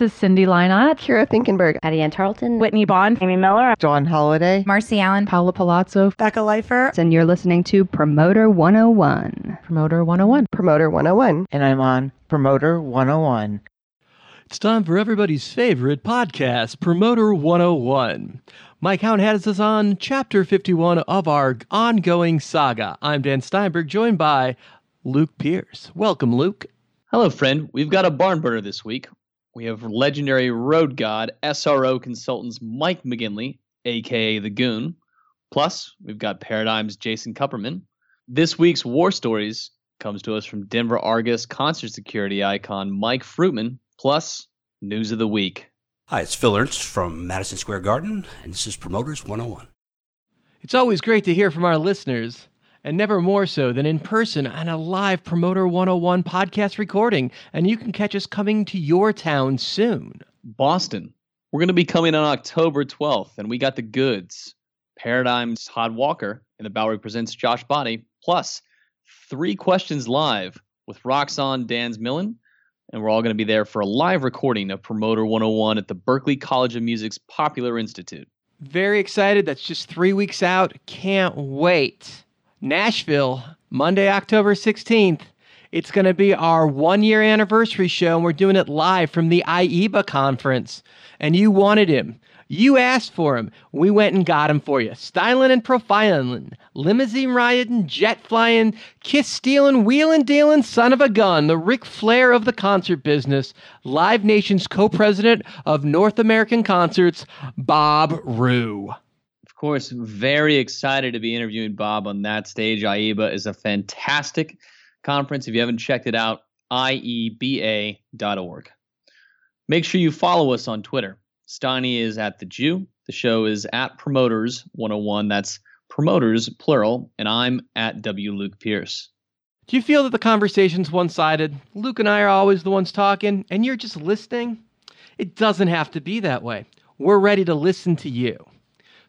this is Cindy Leinott, Kira Finkenberg. Patty Ann Tarleton. Whitney Bond, Amy Miller. John Holliday. Marcy Allen, Paula Palazzo, Becca Leifer. And you're listening to Promoter 101. Promoter 101. Promoter 101. and I'm on Promoter 101. It's time for everybody's favorite podcast, Promoter 101. Mike Hound has us on chapter 51 of our ongoing saga. I'm Dan Steinberg, joined by Luke Pierce. Welcome, Luke. Hello, friend. We've got a barn burner this week. We have legendary road god SRO consultants Mike McGinley, aka the Goon. Plus, we've got Paradigm's Jason Kupperman. This week's War Stories comes to us from Denver Argus concert security icon Mike Fruitman. Plus, news of the week. Hi, it's Phil Ernst from Madison Square Garden, and this is Promoters 101. It's always great to hear from our listeners, and never more so than in person on a live Promoter 101 podcast recording. And you can catch us coming to your town soon. Boston. We're going to be coming on October 12th, and we got the goods. Paradigm's Todd Walker and the Bowery Presents Josh Bhatti, plus three questions live with Roxanne Dan's Millen. And we're all going to be there for a live recording of Promoter 101 at the Berklee College of Music's Popular Institute. Very excited. That's just three weeks out. Can't wait. Nashville, Monday, October 16th. It's going to be our one year anniversary show, and we're doing it live from the IEBA conference. And you wanted him. You asked for him. We went and got him for you. Styling and profiling, limousine riding, jet flying, kiss stealing, wheeling dealing, son of a gun, the Ric Flair of the concert business, Live Nation's co president of North American Concerts, Bob Roux. Course, very excited to be interviewing Bob on that stage. IEBA is a fantastic conference. If you haven't checked it out, ieba.org. Make sure you follow us on Twitter. Steiny is at the Jew. The show is at Promoters 101. That's promoters plural, and I'm at W Luke Pierce. Do you feel that the conversation's one sided? Luke and I are always the ones talking, and you're just listening? It doesn't have to be that way. We're ready to listen to you.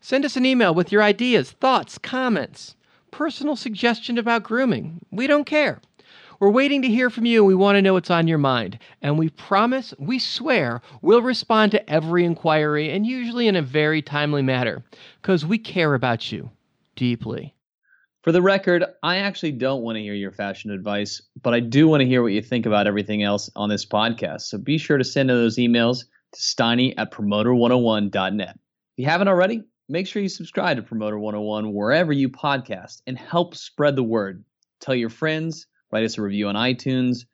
Send us an email with your ideas, thoughts, comments, personal suggestion about grooming. We don't care. We're waiting to hear from you. We want to know what's on your mind. And we promise, we swear, we'll respond to every inquiry and usually in a very timely manner because we care about you deeply. For the record, I actually don't want to hear your fashion advice, but I do want to hear what you think about everything else on this podcast. So be sure to send those emails to steiny at promoter101.net. If you haven't already, make sure you subscribe to Promoter 101 wherever you podcast and help spread the word. Tell your friends, write us a review on iTunes,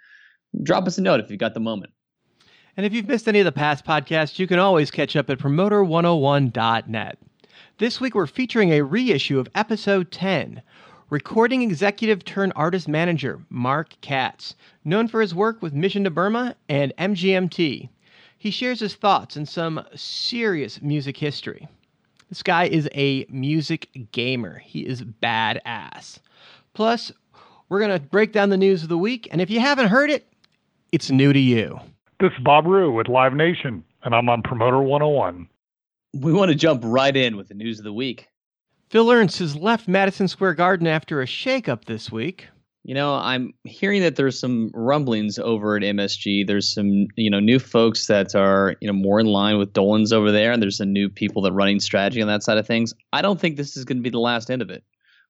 drop us a note if you've got the moment. And if you've missed any of the past podcasts, you can always catch up at promoter101.net. This week we're featuring a reissue of episode 10. Recording executive turned artist manager Mark Katz, known for his work with Mission to Burma and MGMT. He shares his thoughts and some serious music history. This guy is a music gamer. He is badass. Plus, we're going to break down the news of the week, and if you haven't heard it, it's new to you. This is Bob Roux with Live Nation, and I'm on Promoter 101. We want to jump right in with the news of the week. Phil Ernst has left Madison Square Garden after a shakeup this week. You know, I'm hearing that there's some rumblings over at MSG. There's some, you know, new folks that are, you know, more in line with Dolan's over there, and there's some new people that are running strategy on that side of things. I don't think this is going to be the last end of it.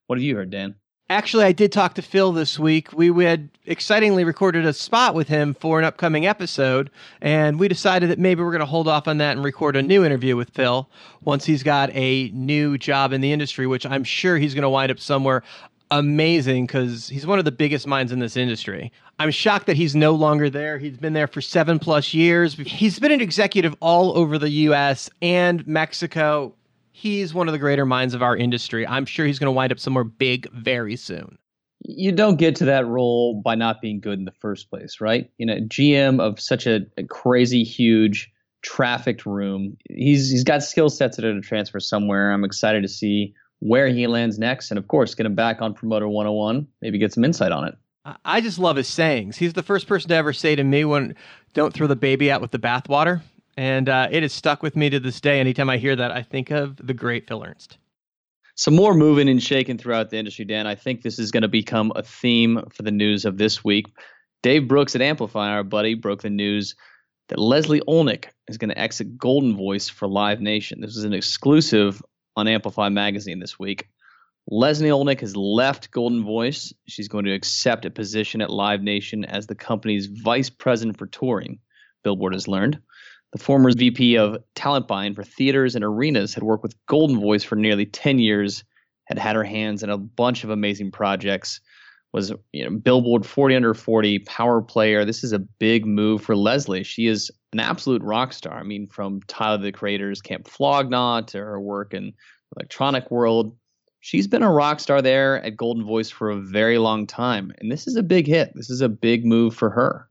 What have you heard, Dan? Actually, I did talk to Phil this week. We had excitingly recorded a spot with him for an upcoming episode, and we decided that maybe we're going to hold off on that and record a new interview with Phil once he's got a new job in the industry, which I'm sure he's going to wind up somewhere amazing because he's one of the biggest minds in this industry. I'm shocked that he's no longer there. He's been there for seven plus years. He's been an executive all over the US and Mexico. He's one of the greater minds of our industry. I'm sure he's going to wind up somewhere big very soon. you don't get to that role by not being good in the first place, right? You know, GM of such a, a crazy, huge, trafficked room. He's he's got skill sets that are to transfer somewhere. I'm excited to see where he lands next, and of course, get him back on Promoter 101. Maybe get some insight on it. I- just love his sayings. He's the first person to ever say to me, "When don't throw the baby out with the bathwater," and uh, it has stuck with me to this day. Anytime I hear that, I think of the great Phil Ernst. Some more moving and shaking throughout the industry, Dan. I think this is going to become a theme for the news of this week. Dave Brooks at Amplify, our buddy, broke the news that Leslie Olnick is going to exit Golden Voice for Live Nation. This is an exclusive on Amplify magazine this week. Leslie Olnick has left Golden Voice. She's going to accept a position at Live Nation as the company's vice president for touring, Billboard has learned. The former VP of talent buying for theaters and arenas had worked with Golden Voice for nearly 10 years, had had her hands in a bunch of amazing projects, was you know Billboard 40 under 40 power player. This is a big move for Leslie. She is an absolute rock star. I mean, from Tyler the Creator's Camp Flog Gnaw to her work in electronic world. She's been a rock star there at Golden Voice for a very long time. And this is a big hit. This is a big move for her.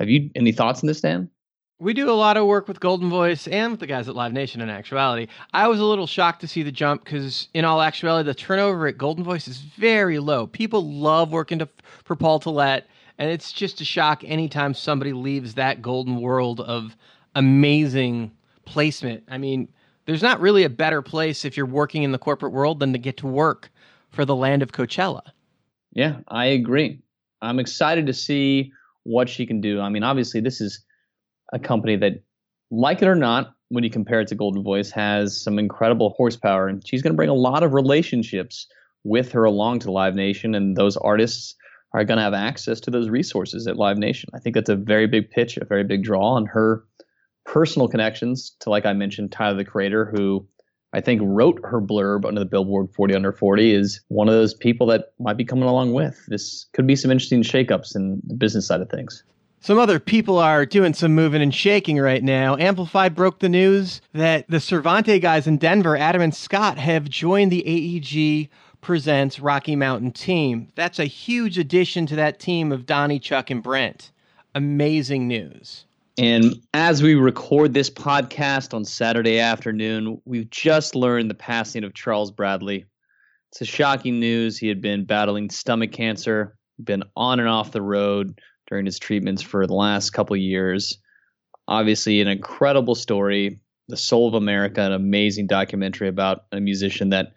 Have you any thoughts on this, Dan? We do a lot of work with Golden Voice and with the guys at Live Nation in actuality. I was a little shocked to see the jump because, in all actuality, the turnover at Golden Voice is very low. People love working to, for Paul Tollett, and it's just a shock anytime somebody leaves that golden world of amazing placement. I mean, there's not really a better place if you're working in the corporate world than to get to work for the land of Coachella. Yeah, I agree. I'm excited to see what she can do. I mean, obviously, this is a company that, like it or not, when you compare it to Golden Voice, has some incredible horsepower, and she's going to bring a lot of relationships with her along to Live Nation, and those artists are going to have access to those resources at Live Nation. I think that's a very big pitch, a very big draw, and her personal connections to, like I mentioned, Tyler the Creator, who I think wrote her blurb under the Billboard 40 Under 40, is one of those people that might be coming along with. This could be some interesting shakeups in the business side of things. Some other people are doing some moving and shaking right now. Amplify broke the news that the Cervante guys in Denver, Adam and Scott, have joined the AEG Presents Rocky Mountain team. That's a huge addition to that team of Donnie, Chuck, and Brent. Amazing news. And as we record this podcast on Saturday afternoon, we've just learned the passing of Charles Bradley. It's a shocking news. He had been battling stomach cancer, been on and off the road during his treatments for the last couple years. Obviously, an incredible story. The Soul of America, an amazing documentary about a musician that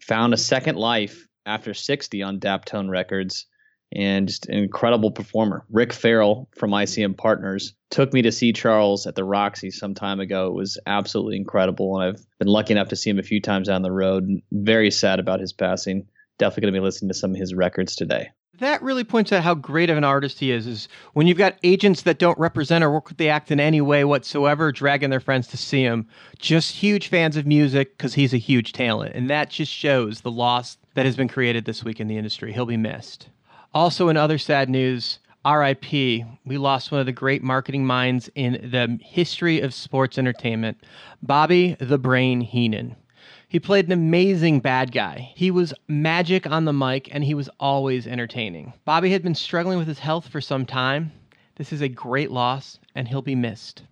found a second life after 60 on Daptone Records and just an incredible performer. Rick Farrell from ICM Partners took me to see Charles at the Roxy some time ago. It was absolutely incredible, and I've been lucky enough to see him a few times down the road. Very sad about his passing. Definitely going to be listening to some of his records today. That really points out how great of an artist he is. Is when you've got agents that don't represent or work with the act in any way whatsoever, dragging their friends to see him. Just huge fans of music because he's a huge talent, and that just shows the loss that has been created this week in the industry. He'll be missed. Also, in other sad news, RIP, we lost one of the great marketing minds in the history of sports entertainment, Bobby the Brain Heenan. He played an amazing bad guy. He was magic on the mic and he was always entertaining. Bobby had been struggling with his health for some time. This is a great loss and he'll be missed.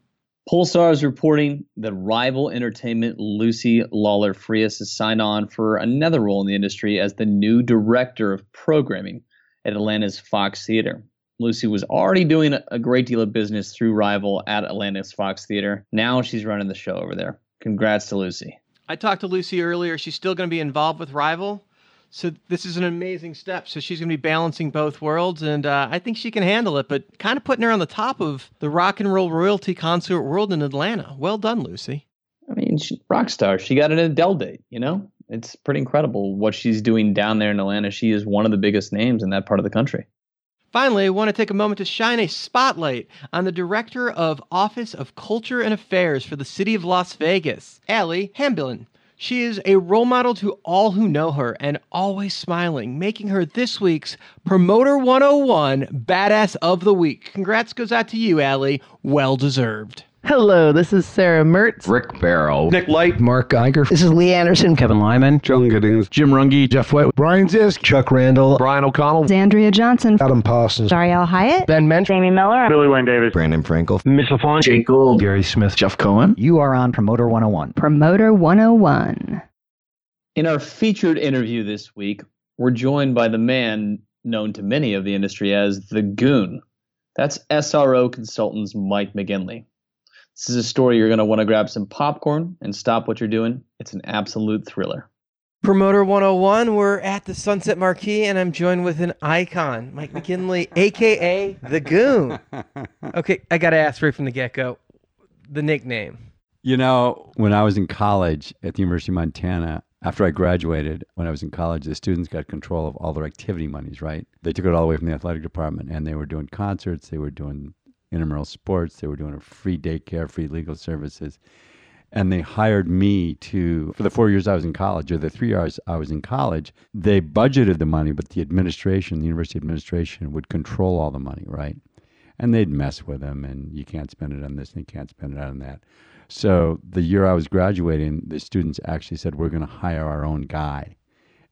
Pollstar is reporting that rival entertainment Lucy Lawler Frias has signed on for another role in the industry as the new director of programming at Atlanta's Fox Theater. Lucy was already doing a great deal of business through Rival at Atlanta's Fox Theater. Now she's running the show over there. Congrats to Lucy. I talked to Lucy earlier. She's still going to be involved with Rival. So this is an amazing step. So she's going to be balancing both worlds, and uh, I think she can handle it. But kind of putting her on the top of the rock and roll royalty concert world in Atlanta. Well done, Lucy. I mean, she, rock star. She got an Adele date. You know, it's pretty incredible what she's doing down there in Atlanta. She is one of the biggest names in that part of the country. Finally, I want to take a moment to shine a spotlight on the Director of Office of Culture and Affairs for the City of Las Vegas, Allie Hamblin. She is a role model to all who know her and always smiling, making her this week's Promoter 101 Badass of the Week. Congrats goes out to you, Allie. Well deserved. Hello, this is Sarah Mertz. Rick Barrow. Nick Light. Mark Geiger. This is Lee Anderson. Kevin Lyman. John Giddings. Jim Runge. Jeff White. Brian Zisk. Chuck Randall. Brian O'Connell. Andrea Johnson. Adam Parsons. Darielle Hyatt. Ben Mensch. Jamie Miller. Billy Wayne Davis. Brandon Frankel. Mitch LaFon. Jake Gold. Gary Smith. Jeff Cohen. You are on Promoter 101. Promoter 101. In our featured interview this week, we're joined by the man known to many of the industry as the Goon. That's SRO Consultants Mike McGinley. This is a story you're going to want to grab some popcorn and stop what you're doing. It's an absolute thriller. Promoter 101, we're at the Sunset Marquis, and I'm joined with an icon, Mike McGinley, aka the Goon. Okay, I got to ask right from the get go the nickname. You know, when I was in college at the University of Montana, after I graduated, when I was in college, the students got control of all their activity monies, right? They took it all the way from the athletic department and they were doing concerts, they were doing intramural sports, they were doing a free daycare, free legal services. And they hired me to, for the four years I was in college, or the three years I was in college, they budgeted the money, but the administration, the university administration, would control all the money, right? And they'd mess with them, and you can't spend it on this, and you can't spend it on that. So the year I was graduating, the students actually said, We're going to hire our own guy.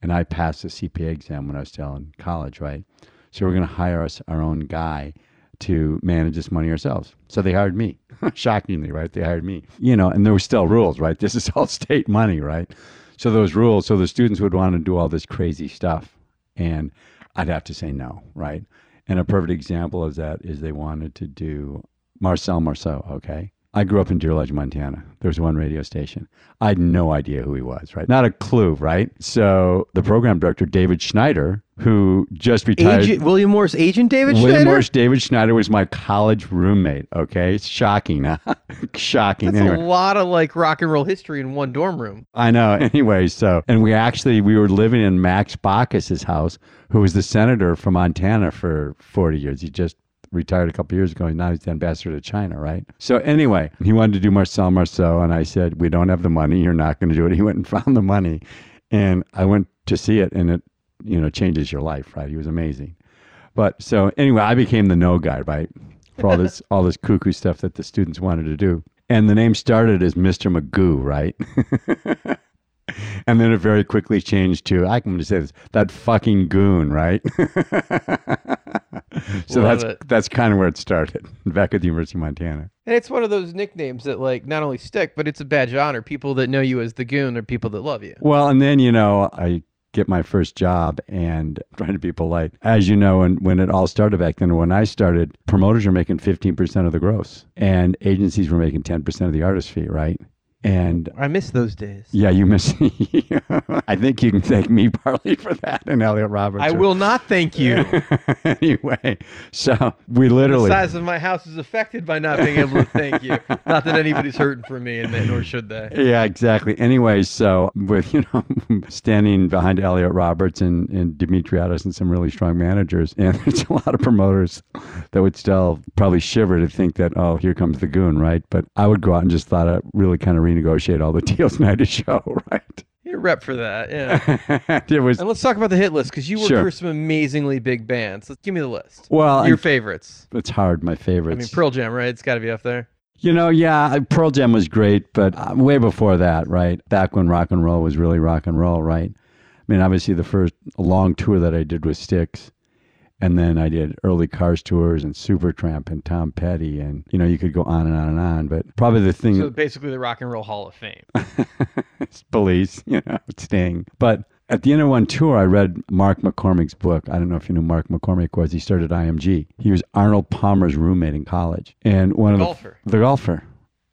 And I passed the CPA exam when I was still in college, right? So we're going to hire us our own guy to manage this money ourselves. So they hired me. Shockingly, right? They hired me. You know, and there were still rules, right? This is all state money, right? So those rules, so the students would want to do all this crazy stuff. And I'd have to say no, right? And a perfect example of that is they wanted to do Marcel Marceau, okay? I grew up in Deer Lodge, Montana. There was one radio station. I had no idea who he was, right? Not a clue, right? So the program director, David Schneider, who just retired. Agent, William Morris agent David William Schneider? Morris David Schneider was my college roommate, okay? It's shocking. huh? shocking. That's anyway. a lot of like rock and roll history in one dorm room. I know. Anyway, so and we actually we were living in Max Baucus's house, who was the senator from Montana for 40 years. He just retired a couple years ago. and Now he's the ambassador to China, right? So anyway, he wanted to do Marcel Marceau, and I said, "We don't have the money. You're not going to do it." He went and found the money, and I went to see it, and it, you know, changes your life, right? He was amazing. But so anyway, I became the no guy, right? For all this all this cuckoo stuff that the students wanted to do. And the name started as Mr. Magoo, right? and then it very quickly changed to I'm going to say this that fucking goon, right? so Love that's it. that's kind of where it started back at the University of Montana. And it's one of those nicknames that like not only stick, but it's a badge of honor. People that know you as the Goon are people that love you. Well, and then you know I get my first job and trying to be polite. As you know, and when it all started back then, when I started, promoters were making 15% of the gross and agencies were making 10% of the artist fee, right? And I miss those days. yeah, you miss. I think you can thank me partly for that and Elliot Roberts. I will not thank you. anyway, so we literally. The size of my house is affected by not being able to thank you. not that anybody's hurting for me, and nor should they. Yeah, exactly. Anyway, so with you know standing behind Elliot Roberts and, and Dimitriades and some really strong managers, and there's a lot of promoters that would still probably shiver to think that oh here comes the goon, right? But I would go out and just thought it really kind of renegotiate all the deals and I had a show, right? You're rep for that, yeah. it was and let's talk about the hit list because you work Sure. for some amazingly big bands. Let's give me the list. well your and favorites. It's hard, my favorites. I mean, Pearl Jam, right? It's got to be up there. You know, yeah, Pearl Jam was great, but uh, way before that, right? Back when rock and roll was really rock and roll, right? I mean, obviously, the first long tour that I did was Styx, and then I did early Cars tours and Supertramp and Tom Petty, and you know, you could go on and on and on. But probably the thing, So basically, the Rock and Roll Hall of Fame. it's Police, you know, Sting. But at the end of one tour, I read Mark McCormack's book. I don't know if you know Mark McCormack was. He started IMG. He was Arnold Palmer's roommate in college, and one The of golfer. the the golfer,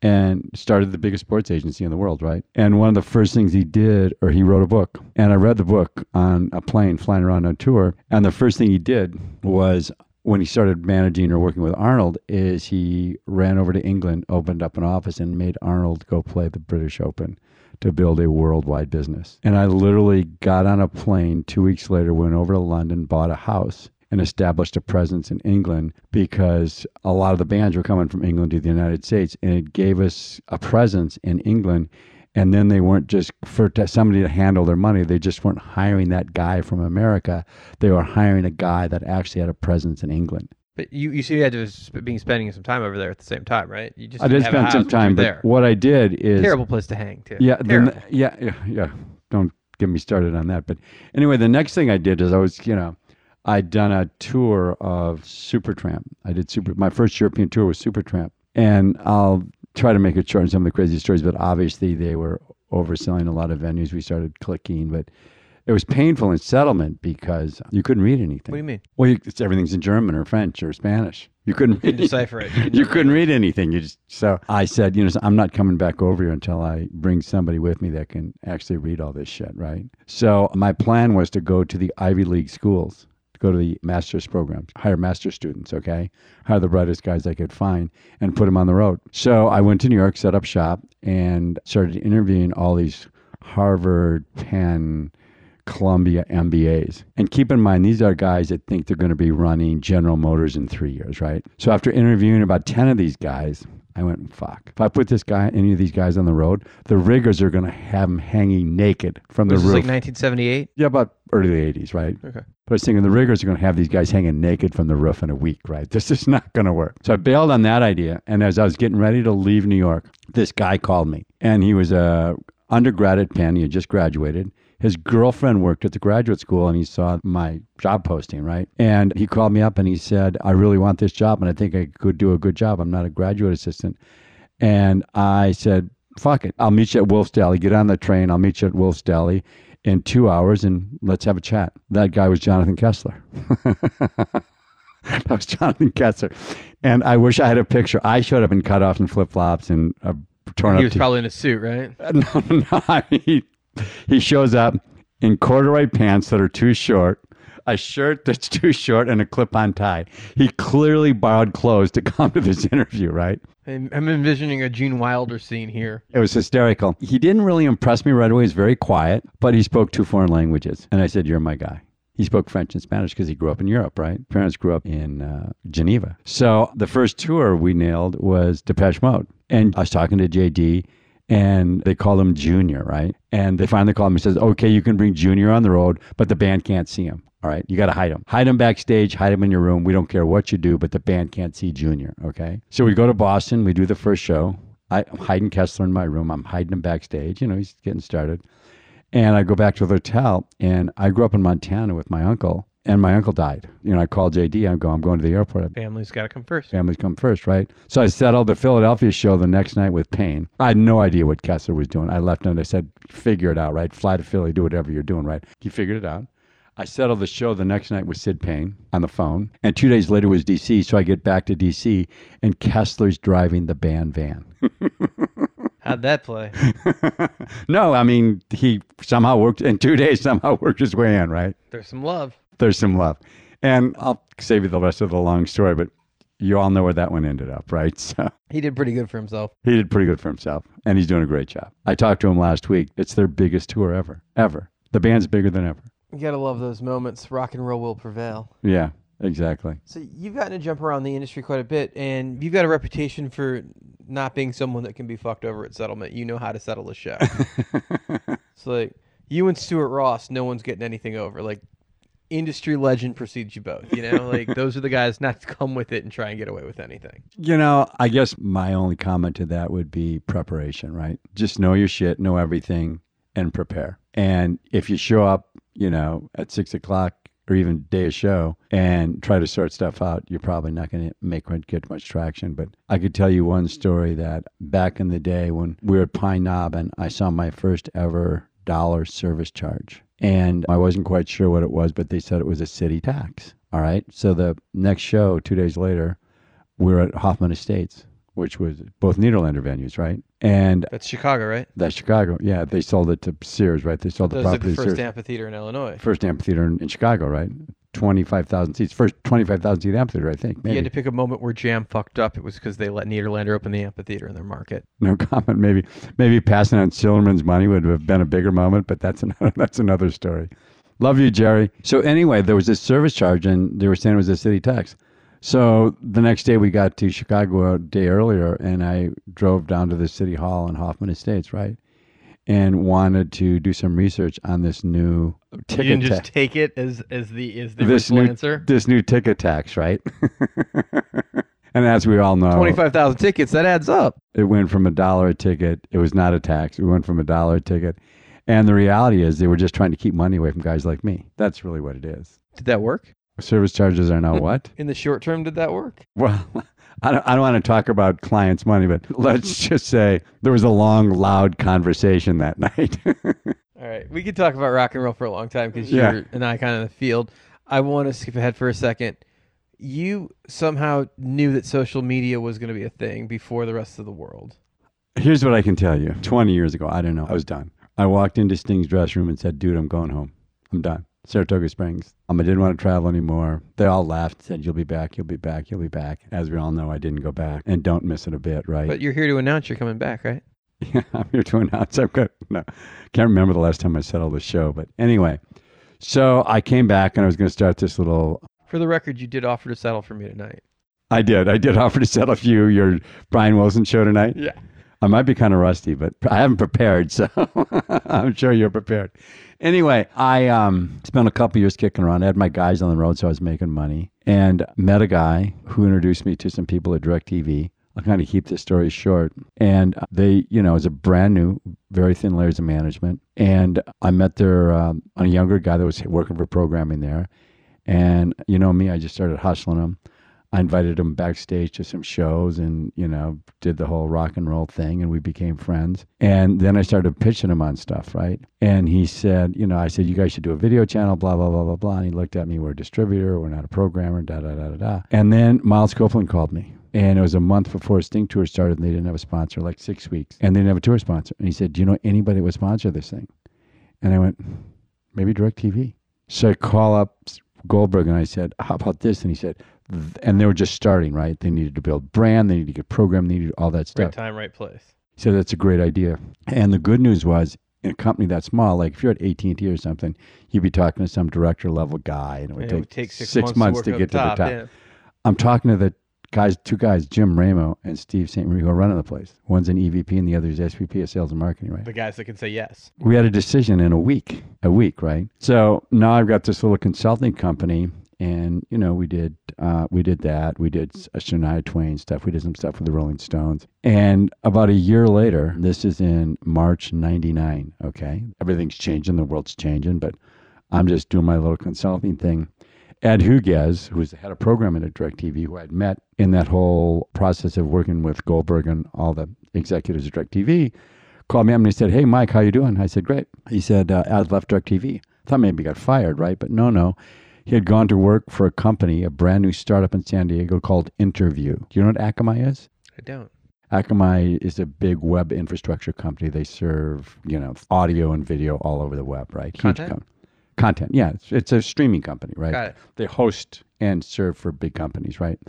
and started the biggest sports agency in the world, right? And one of the first things he did, or he wrote a book, and I read the book on a plane flying around on tour. And the first thing he did was when he started managing or working with Arnold is he ran over to England, opened up an office, and made Arnold go play the British Open to build a worldwide business. And I literally got on a plane two weeks later, went over to London, bought a house, and established a presence in England because a lot of the bands were coming from England to the United States, and it gave us a presence in England. And then they weren't just for somebody to handle their money. They just weren't hiring that guy from America. They were hiring a guy that actually had a presence in England. But you, you see, you had to being spending some time over there at the same time, right? You just I did didn't have a spend some time, but there. what I did is Terrible place to hang too. Yeah, the, yeah, yeah, yeah. Don't get me started on that. But anyway, the next thing I did is I was, you know, I'd done a tour of Supertramp. I did super. My first European tour was Supertramp, and I'll try to make it short in some of the crazy stories. But obviously, they were overselling a lot of venues. We started clicking, but it was painful in settlement because you couldn't read anything. What do you mean? Well, you, everything's in German or French or Spanish. You couldn't You couldn't decipher it. You couldn't You decipher couldn't read anything. You just so I said, you know, I'm not coming back over here until I bring somebody with me that can actually read all this shit, right? So my plan was to go to the Ivy League schools, to go to the master's programs, hire master students, okay, hire the brightest guys I could find, and put them on the road. So I went to New York, set up shop, and started interviewing all these Harvard, Penn, Columbia MBAs. And keep in mind, these are guys that think they're going to be running General Motors in three years, right? So after interviewing about 10 of these guys, I went, fuck. If I put this guy, any of these guys on the road, the riggers are going to have them hanging naked from the this roof. like 1978? yeah, about early 80s, right? Okay. But I was thinking the riggers are going to have these guys hanging naked from the roof in a week, right? This is not going to work. So I bailed on that idea. And as I was getting ready to leave New York, this guy called me. And he was a undergrad at Penn. He had just graduated. His girlfriend worked at the graduate school and he saw my job posting, right? And he called me up and he said, I really want this job and I think I could do a good job. I'm not a graduate assistant. And I said, fuck it. I'll meet you at Wolf's Deli. Get on the train. I'll meet you at Wolf's Deli in two hours and let's have a chat. That guy was Jonathan Kessler. that was Jonathan Kessler. And I wish I had a picture. I showed up in cutoffs and flip flops and a torn up. He was t- probably in a suit, right? no, no, I mean, he, he shows up in corduroy pants that are too short, a shirt that's too short, and a clip on tie. He clearly borrowed clothes to come to this interview, right? I'm, envisioning a Gene Wilder scene here. It was hysterical. He didn't really impress me right away. He's very quiet, but he spoke two foreign languages. And I said, You're my guy. He spoke French and Spanish because he grew up in Europe, right? Parents grew up in uh, Geneva. So the first tour we nailed was Depeche Mode. And I was talking to JD, and they call him Junior, right? And they finally called him and says, okay, you can bring Junior on the road, but the band can't see him. All right, you got to hide him. Hide him backstage, hide him in your room. We don't care what you do, but the band can't see Junior, okay? So we go to Boston, we do the first show. I, I'm hiding Kessler in my room. I'm hiding him backstage. You know, he's getting started. And I go back to the hotel, and I grew up in Montana with my uncle, and my uncle died. You know, I called JD. I go, I'm going to the airport. Family's got to come first. Families come first, right? So I settled the Philadelphia show the next night with Payne. I had no idea what Kessler was doing. I left and I said, figure it out, right? Fly to Philly, do whatever you're doing, right? He figured it out. I settled the show the next night with Sid Payne on the phone. And two days later was DC. So I get back to DC and Kessler's driving the band van. How'd that play? no, I mean, he somehow worked in two days, somehow worked his way in, right? There's some love. There's some love. And I'll save you the rest of the long story, but you all know where that one ended up, right? So He did pretty good for himself. he did pretty good for himself, and he's doing a great job. I talked to him last week. It's their biggest tour ever, ever. The band's bigger than ever. You gotta love those moments. Rock and roll will prevail. Yeah, exactly. So you've gotten to jump around the industry quite a bit, and you've got a reputation for not being someone that can be fucked over at settlement. You know how to settle a show. it's like you and Stuart Ross. No one's getting anything over. Like industry legend precedes you both. You know, like those are the guys not to come with it and try and get away with anything. You know, I guess my only comment to that would be preparation, right? Just know your shit, know everything, and prepare. And if you show up, you know, at six o'clock or even day of show and try to sort stuff out, you're probably not going to make get much traction. But I could tell you one story that back in the day when we were at Pine Knob and I saw my first ever dollar service charge. And I wasn't quite sure what it was, but they said it was a city tax. All right. So the next show, two days later, we're at Hoffman Estates, which was both Nederlander venues, right? And That's Chicago, right? that's Chicago. Yeah, they sold it to Sears, right? They sold the was like property the first Sears. amphitheater in Illinois. First amphitheater in, in Chicago, right? 25,000 seats. First 25,000 seat amphitheater, I think. You had to pick a moment where Jam fucked up. It was because they let Nederlander open the amphitheater in their market. no comment. Maybe maybe passing on Silverman's money would have been a bigger moment, but that's another, that's another story. Love you, Jerry. So anyway, there was this service charge, and they were saying it was a city tax. So the next day we got to Chicago a day earlier, and I drove down to the city hall in Hoffman Estates, right? and wanted to do some research on this new You ticket didn't just tax. take it as as the as the This new, answer. this new ticket tax, right? and as we all know, Twenty five thousand tickets. That adds up. it went from a dollar a ticket. It was not a tax. It went from a dollar a ticket. And the reality is they were just trying to keep money away from guys like me. That's really what it is. Did that work Service charges are now what? in the short term? Did that work? Well, I don't, I don't want to talk about clients' money, but let's just say there was a long, loud conversation that night. All right, we could talk about rock and roll for a long time because Yeah. you're an icon in the field. I want to skip ahead for a second. You somehow knew that social media was going to be a thing before the rest of the world. Here's what I can tell you 20 years ago, I don't know, I was done. I walked into Sting's dressing room and said, Dude, I'm going home. I'm done. Saratoga Springs. Um, I didn't want to travel anymore. They all laughed, said, You'll be back, you'll be back, you'll be back. As we all know, I didn't go back. And don't miss it a bit, right? But you're here to announce you're coming back, right? Yeah, I'm here to announce I'm good. No, can't remember the last time I all this show, but anyway. So I came back and I was going to start this little. For the record, you did offer to settle for me tonight. I did. I did offer to settle for you your Brian Wilson show tonight. Yeah. I might be kind of rusty, but I haven't prepared, so I'm sure you're prepared. Anyway, I um, spent a couple years kicking around. I had my guys on the road, so I was making money, and met a guy who introduced me to some people at DirecTV. I'll kind of keep this story short. And they, you know, was a brand new, very thin layers of management. And I met their um, a younger guy that was working for programming there. And you know me, I just started hustling him. I invited him backstage to some shows and, you know, did the whole rock and roll thing and we became friends. And then I started pitching him on stuff, right? And he said, you know, I said, you guys should do a video channel, blah, blah, blah, blah, blah. And he looked at me, we're a distributor, we're not a programmer, da, da, da, da, da. And then Miles Copeland called me. And it was a month before Sting Tour started and they didn't have a sponsor, like six weeks. And they didn't have a tour sponsor. And he said, do you know anybody that would sponsor this thing? And I went, maybe DirecTV. So I call up Goldberg and I said, how about this? And he said, and they were just starting, right? They needed to build brand, they needed to get program, they needed all that stuff. Right time, right place. He said that's a great idea. And the good news was, in a company that small, like if you're at AT and T or something, you'd be talking to some director level guy, and it would, And take, it would take six, months, to work get to the top. yeah. I'm talking to the guys, two guys, Jim Ramo and Steve St. Marie, who are running the place. One's an EVP and the other's SVP of Sales and Marketing, right? The guys that can say yes. we had a decision in a week, a week, right? So now I've got this little consulting company, and you know, we did, uh, we did that. We did a Shania Twain stuff. We did some stuff with the Rolling Stones. And about a year later, this is in March '99. Okay, everything's changing, the world's changing, but I'm just doing my little consulting thing. Ed Huguez, who was the head of programming at DirecTV, who I'd met in that whole process of working with Goldberg and all the executives at DirecTV, called me up and he said, "Hey, Mike, how you doing?" I said, "Great." He said, uh, "I've left DirecTV." I thought maybe he got fired, right? But no, no. He had gone to work for a company, a brand new startup in San Diego called InterVu. Do you know what Akamai is? I don't. Akamai is a big web infrastructure company. They serve, you know, audio and video all over the web, right? Huge Content? com- content. Yeah, it's, it's a streaming company, right? Got it. They host and serve for big companies, right?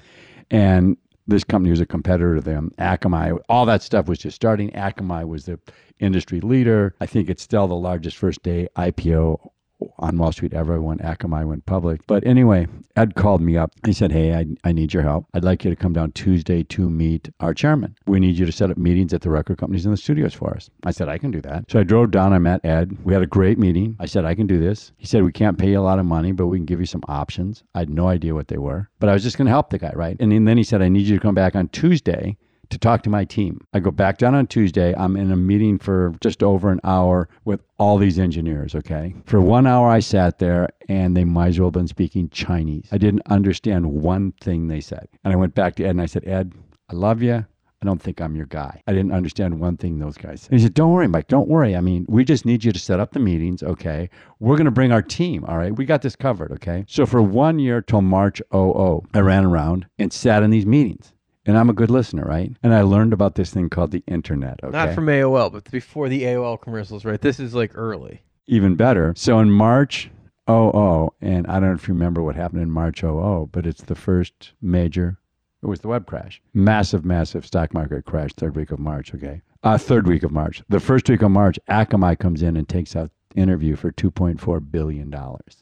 And this company was a competitor to them. Akamai, all that stuff was just starting. Akamai was the industry leader. I think it's still the largest first day IPO on Wall Street ever when Akamai went public. But anyway, Ed called me up. He said, Hey, I, I need your help. I'd like you to come down Tuesday to meet our chairman. We need you to set up meetings at the record companies in the studios for us. I said, I can do that. So I drove down. I met Ed. We had a great meeting. I said, I can do this. He said, We can't pay you a lot of money, but we can give you some options. I had no idea what they were, but I was just going to help the guy, right? And then he said, I need you to come back on Tuesday to talk to my team. I go back down on Tuesday. I'm in a meeting for just over an hour with all these engineers, okay? For one hour, I sat there and they might as well have been speaking Chinese. I didn't understand one thing they said. And I went back to Ed and I said, Ed, I love you. I don't think I'm your guy. I didn't understand one thing those guys said. And he said, Don't worry, Mike, don't worry. I mean, we just need you to set up the meetings, okay? We're going to bring our team, all right? We got this covered, okay? So for one year till March 00, I ran around and sat in these meetings. And I'm a good listener, right? And I learned about this thing called the internet, okay? Not from AOL, but before the AOL commercials, right? This is like early. even better. So in March 00, and I don't know if you remember what happened in March 00, but it's the first major, it was the web crash. Massive, massive stock market crash, third week of March, okay? Uh, third week of March. The first week of March, Akamai comes in and takes out InterVu for $2.4 billion.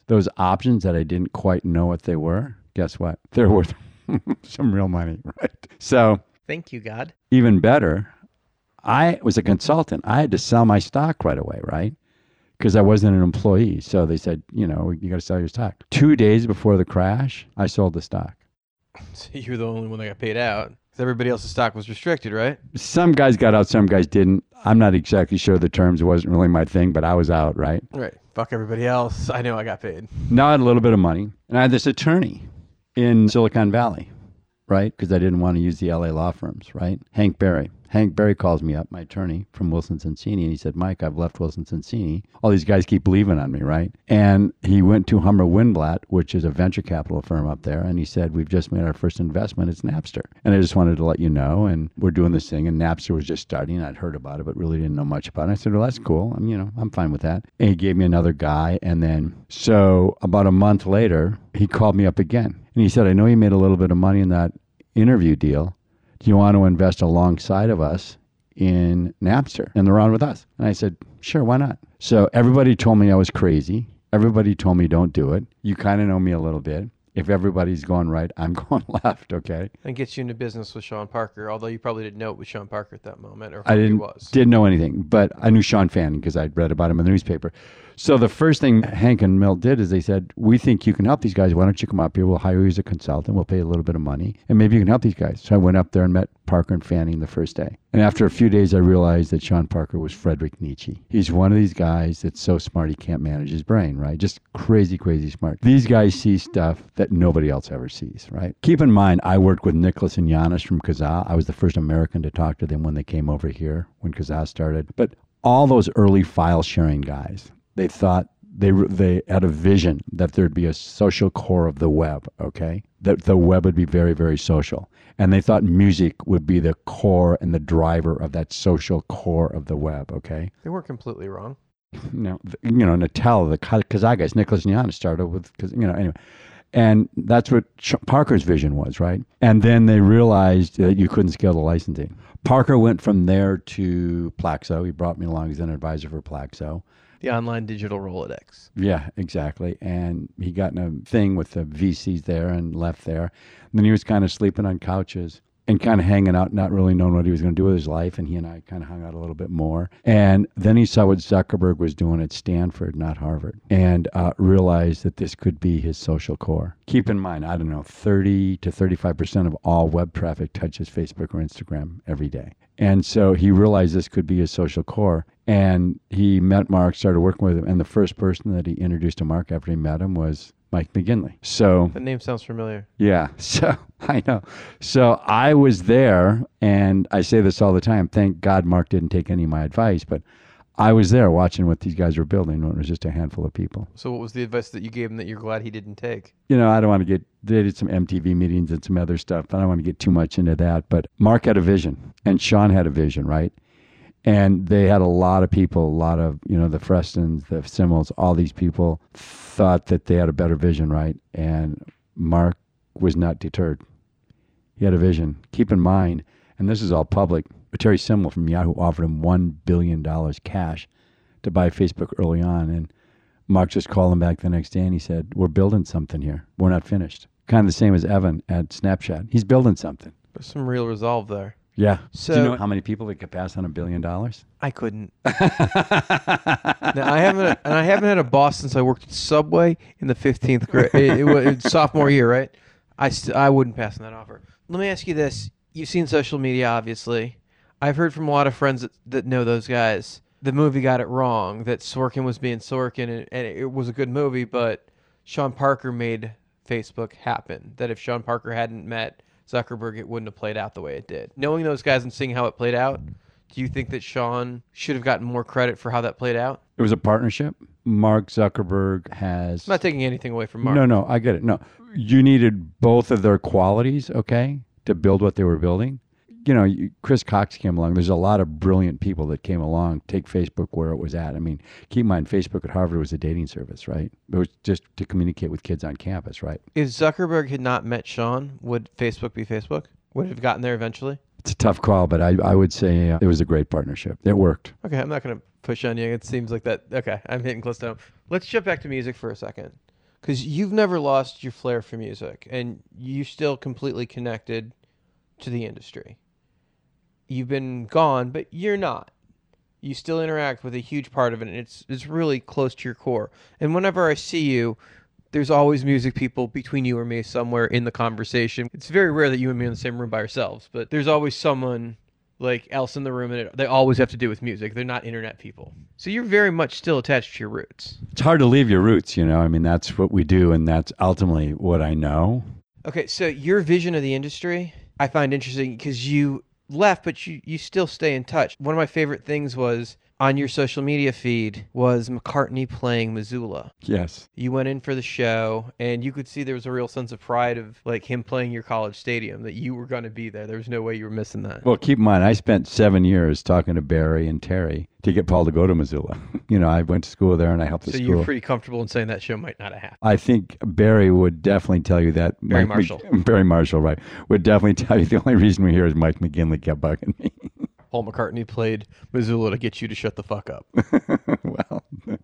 Those options that I didn't quite know what they were, guess what? They're worth some real money, right? So Thank you, God. even better, I was a consultant. I had to sell my stock right away, right? Because I wasn't an employee. So they said, you know, you got to sell your stock. Two days before the crash, I sold the stock. So you were the only one that got paid out. Because everybody else's stock was restricted, right? Some guys got out, some guys didn't. I'm not exactly sure the terms. It wasn't really my thing, but I was out, right? Right. Fuck everybody else. I know I got paid. Now I had a little bit of money, and I had this attorney in Silicon Valley, right? Because I didn't want to use the LA law firms, right? Hank Barry. Hank Barry calls me up, my attorney from Wilson Sonsini, and he said, Mike, I've left Wilson Sonsini. All these guys keep believing on me, right? And he went to Hummer Winblad, which is a venture capital firm up there, and he said, We've just made our first investment. It's Napster. And I just wanted to let you know, and we're doing this thing, and Napster was just starting. I'd heard about it, but really didn't know much about it. I said, Well, that's cool. I'm, you know, I'm fine with that. And he gave me another guy, and then so about a month later, he called me up again. And he said, I know you made a little bit of money in that InterVu deal do you want to invest alongside of us in Napster and they're on with us? And I said, sure, why not? So everybody told me I was crazy. Everybody told me don't do it. You kind of know me a little bit. If everybody's going right, I'm going left, okay? And gets you into business with Sean Parker, although you probably didn't know it was Sean Parker at that moment or who I didn't was. didn't know anything, but I knew Shawn Fanning because I'd read about him in the newspaper. So the first thing Hank and Milt did is they said, "We think you can help these guys. Why don't you come up here? We'll hire you as a consultant. We'll pay you a little bit of money, and maybe you can help these guys." So I went up there and met Parker and Fanning the first day. And after a few days, I realized that Sean Parker was Frederick Nietzsche. He's one of these guys that's so smart he can't manage his brain, right? Just crazy, crazy smart. These guys see stuff that nobody else ever sees, right? Keep in mind, I worked with Nicholas and Janus from Kazaa. I was the first American to talk to them when they came over here when Kazaa started. But all those early file sharing guys, they thought they they had a vision that there'd be a social core of the web okay that the web would be very very social and they thought music would be the core and the driver of that social core of the web okay They weren't completely wrong. th- you know Natel the Ka- Kazaa guys Nicholas Janus started with 'cause, you know anyway and that's what Ch- Parker's vision was, right? And then they realized that you couldn't scale the licensing. Parker went from there to Plaxo. He brought me along as an advisor for Plaxo. The online digital Rolodex. Yeah, exactly. And he got in a thing with the VCs there and left there. And then he was kind of sleeping on couches and kind of hanging out, not really knowing what he was going to do with his life. And he and I kind of hung out a little bit more. And then he saw what Zuckerberg was doing at Stanford, not Harvard, and uh, realized that this could be his social core. Keep in mind, I don't know, 30 to 35% of all web traffic touches Facebook or Instagram every day. And so he realized this could be his social core. And he met Mark, started working with him. And the first person that he introduced to Mark after he met him was Mike McGinley. So That name sounds familiar. yeah. So I know. So I was there, and I say this all the time. Thank God Mark didn't take any of my advice, but I was there watching what these guys were building when it was just a handful of people. So what was the advice that you gave him that you're glad he didn't take? You know, I don't want to get, they did some MTV meetings and some other stuff. I don't want to get too much into that, but Mark had a vision, and Sean had a vision, right? And they had a lot of people, a lot of, you know, the Frestons, the Semels, all these people thought that they had a better vision, right? And Mark was not deterred. He had a vision. Keep in mind, and this is all public, Terry Semel from Yahoo offered him $1 billion cash to buy Facebook early on. And Mark just called him back the next day and he said, We're building something here. We're not finished. Kind of the same as Evan at Snapchat. He's building something. There's some real resolve there. Yeah. So Do you know how many people that could pass on a billion dollars? I couldn't. now, I haven't, and I haven't had a boss since I worked at Subway in the 15th grade, it, it, it's sophomore year, right? I st- I wouldn't pass on that offer. Let me ask you this: You've seen social media, obviously. I've heard from a lot of friends that, that know those guys. The movie got it wrong. That Sorkin was being Sorkin, and, and it was a good movie, but Sean Parker made Facebook happen. That if Sean Parker hadn't met Zuckerberg, it wouldn't have played out the way it did. Knowing those guys and seeing how it played out, do you think that Sean should have gotten more credit for how that played out? It was a partnership. Mark Zuckerberg has. I'm not taking anything away from Mark. No, no, I get it. No, you needed both of their qualities, okay, to build what they were building. You know, you- Chris Cox came along. There's a lot of brilliant people that came along. Take Facebook where it was at. I mean, keep in mind, Facebook at Harvard was a dating service, right? It was just to communicate with kids on campus, right? If Zuckerberg had not met Sean, would Facebook be Facebook? Would it have gotten there eventually? It's a tough call, but I, I would say uh, it was a great partnership. It worked. Okay, I'm not going to push on you. It seems like that. Okay, I'm hitting close to home. Let's jump back to music for a second. Because you've never lost your flair for music, and you're still completely connected to the industry. You've been gone, but you're not. You still interact with a huge part of it, and it's it's really close to your core. And whenever I see you, there's always music people between you or me somewhere in the conversation. It's very rare that you and me are in the same room by ourselves, but there's always someone like else in the room, and it, they always have to do with music. They're not internet people, so you're very much still attached to your roots. It's hard to leave your roots, you know. I mean, that's what we do, and that's ultimately what I know. Okay, so your vision of the industry, I find interesting because you left, but you, you still stay in touch. One of my favorite things was on your social media feed was McCartney playing Missoula. Yes. You went in for the show, and you could see there was a real sense of pride of like him playing your college stadium that you were going to be there. There was no way you were missing that. Well, keep in mind, I spent seven years talking to Barrie and Terry to get Paul to go to Missoula. you know, I went to school there and I helped the so school. you're pretty comfortable in saying that show might not have happened. I think Barrie would definitely tell you that. Barrie Mike Marshall. Mc- Barrie Marshall, right. Would definitely tell you the only reason we're here is Mike McGinley kept bugging me. Paul McCartney played Missoula to get you to shut the fuck up. well,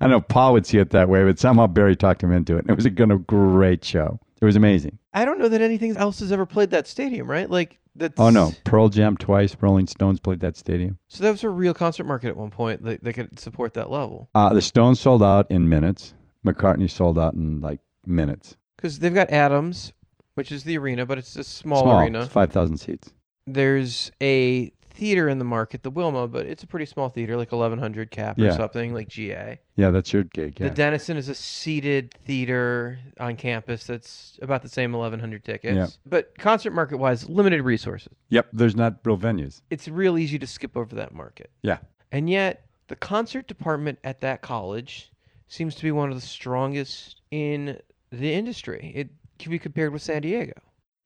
I know Paul would see it that way, but somehow Barrie talked him into it. It was a, a great show. It was amazing. I don't know that anything else has ever played that stadium, right? Like that's Oh, no. Pearl Jam twice. Rolling Stones played that stadium. So that was a real concert market at one point that they could support that level Uh, the Stones sold out in minutes. McCartney sold out in like minutes. because they've got Adams, which is the arena, but it's a small, Small. arena. It's 5,000 seats. There's a theater in the market, the Wilma, but it's a pretty small theater, like 1100 cap or Yeah. something, like GA. Yeah, that's your gig. Yeah. The Dennison is a seated theater on campus that's about the same 1100 tickets. Yeah. But concert market wise, limited resources. yep, there's not real venues. It's real easy to skip over that market. Yeah. And yet, the concert department at that college seems to be one of the strongest in the industry. It can be compared with San Diego.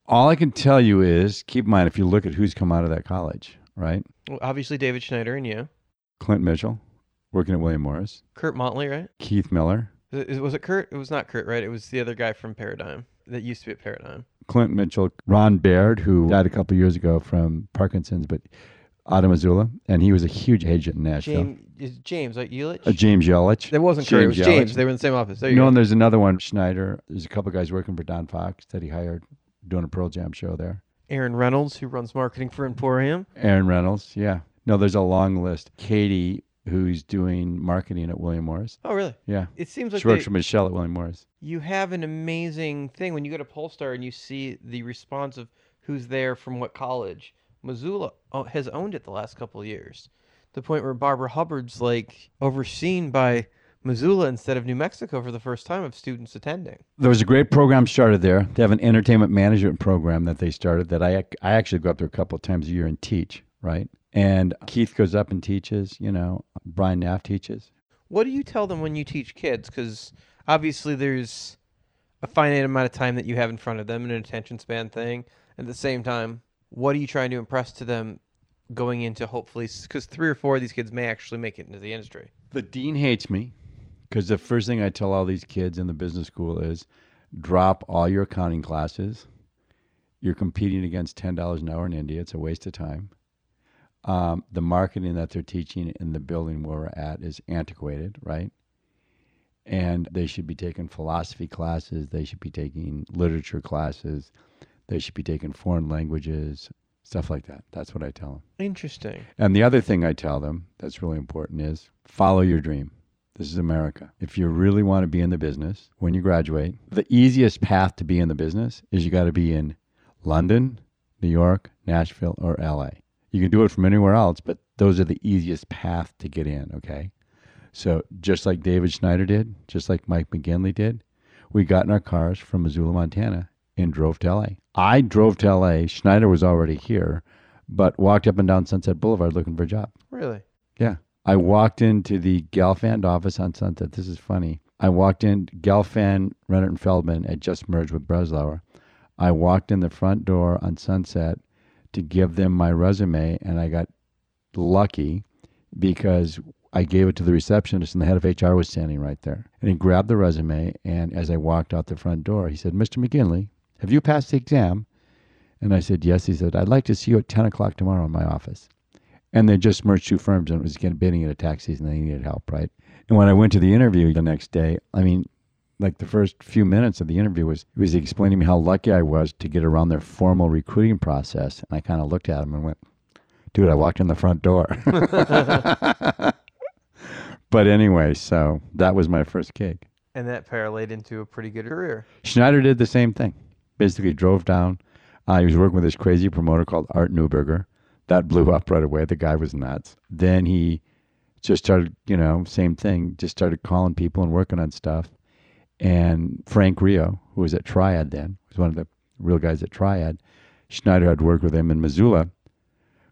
All I can tell you is keep in mind if you look at who's come out of that college, right? Well, obviously, David Schneider and you. Clint Mitchell, working at William Morris. Kurt Motley, right? Keith Miller. Was it- Was it Kurt? It was not Kurt, right? It was the other guy from Paradigm that used to be at Paradigm. Clint Mitchell, Ron Baird, who died a couple of years ago from Parkinson's, but out of Missoula, and he was a huge agent in Nashville. James, is James, like Ulich? Uh, James Yelich. There wasn't Kurt. It was Yelich. James. They were in the same office. There you no, go. and there's another one, Schneider. There's a couple guys working for Don Fox that he hired doing a Pearl Jam show there. Aaron Reynolds, who runs marketing for Emporium. Aaron Reynolds, yeah. No, there's a long list. Katie, who's doing marketing at William Morris. Oh, really? Yeah. It seems like she works they- for Michelle at William Morris. you have an amazing thing when you go to Pollstar and you see the response of who's there from what college. Missoula has owned it the last couple of years. The point where Barbara Hubbard's like overseen by Missoula instead of New Mexico for the first time of students attending. There was a great program started there. They have an entertainment management program that they started that I I actually go up there a couple of times a year and teach, right? And Keith goes up and teaches, you know, Brian Naff teaches. What do you tell them when you teach kids? Because obviously there's a finite amount of time that you have in front of them, and an attention span thing. At the same time, what are you trying to impress to them going into hopefully? Because three or four of these kids may actually make it into the industry. The dean hates me because the first thing I tell all these kids in the business school is drop all your accounting classes. You're competing against $10 an hour in India. It's a waste of time. Um, the marketing that they're teaching in the building where we're at is antiquated, right? And they should be taking philosophy classes. They should be taking literature classes. They should be taking foreign languages, stuff like that. That's what I tell them. Interesting. And the other thing I tell them that's really important is follow your dream. This is America. If you really want to be in the business when you graduate, the easiest path to be in the business is you got to be in London, New York, Nashville, or LA. You can do it from anywhere else, but those are the easiest path to get in, okay? So just like David Schneider did, just like Mike McGinley did, we got in our cars from Missoula, Montana, and drove to LA. I drove to LA. Schneider was already here, but walked up and down Sunset Boulevard looking for a job. Really? Yeah. I walked into the Gelfand office on Sunset. This is funny. I walked in, Gelfand, Rennert and Feldman had just merged with Breslauer. I walked in the front door on Sunset to give them my resume, and I got lucky because I gave it to the receptionist, and the head of HR was standing right there. And he grabbed the resume, and as I walked out the front door, he said, Mr. McGinley, have you passed the exam? And I said, Yes. He said, I'd like to see you at 10 o'clock tomorrow in my office. And they just merged two firms, and it was getting bidding at a tax season. They needed help, right? And when I went to the interview the next day, I mean, like the first few minutes of the interview was he was explaining to me how lucky I was to get around their formal recruiting process. And I kind of looked at him and went, dude, I walked in the front door. but anyway, so that was my first gig. And that parlayed into a pretty good career. Schneider did the same thing. Basically, drove down. Uh, he was working with this crazy promoter called Art Newberger. That blew up right away. The guy was nuts. Then he just started, you know, same thing. Just started calling people and working on stuff. And Frank Rio, who was at Triad then, was one of the real guys at Triad. Schneider had worked with him in Missoula.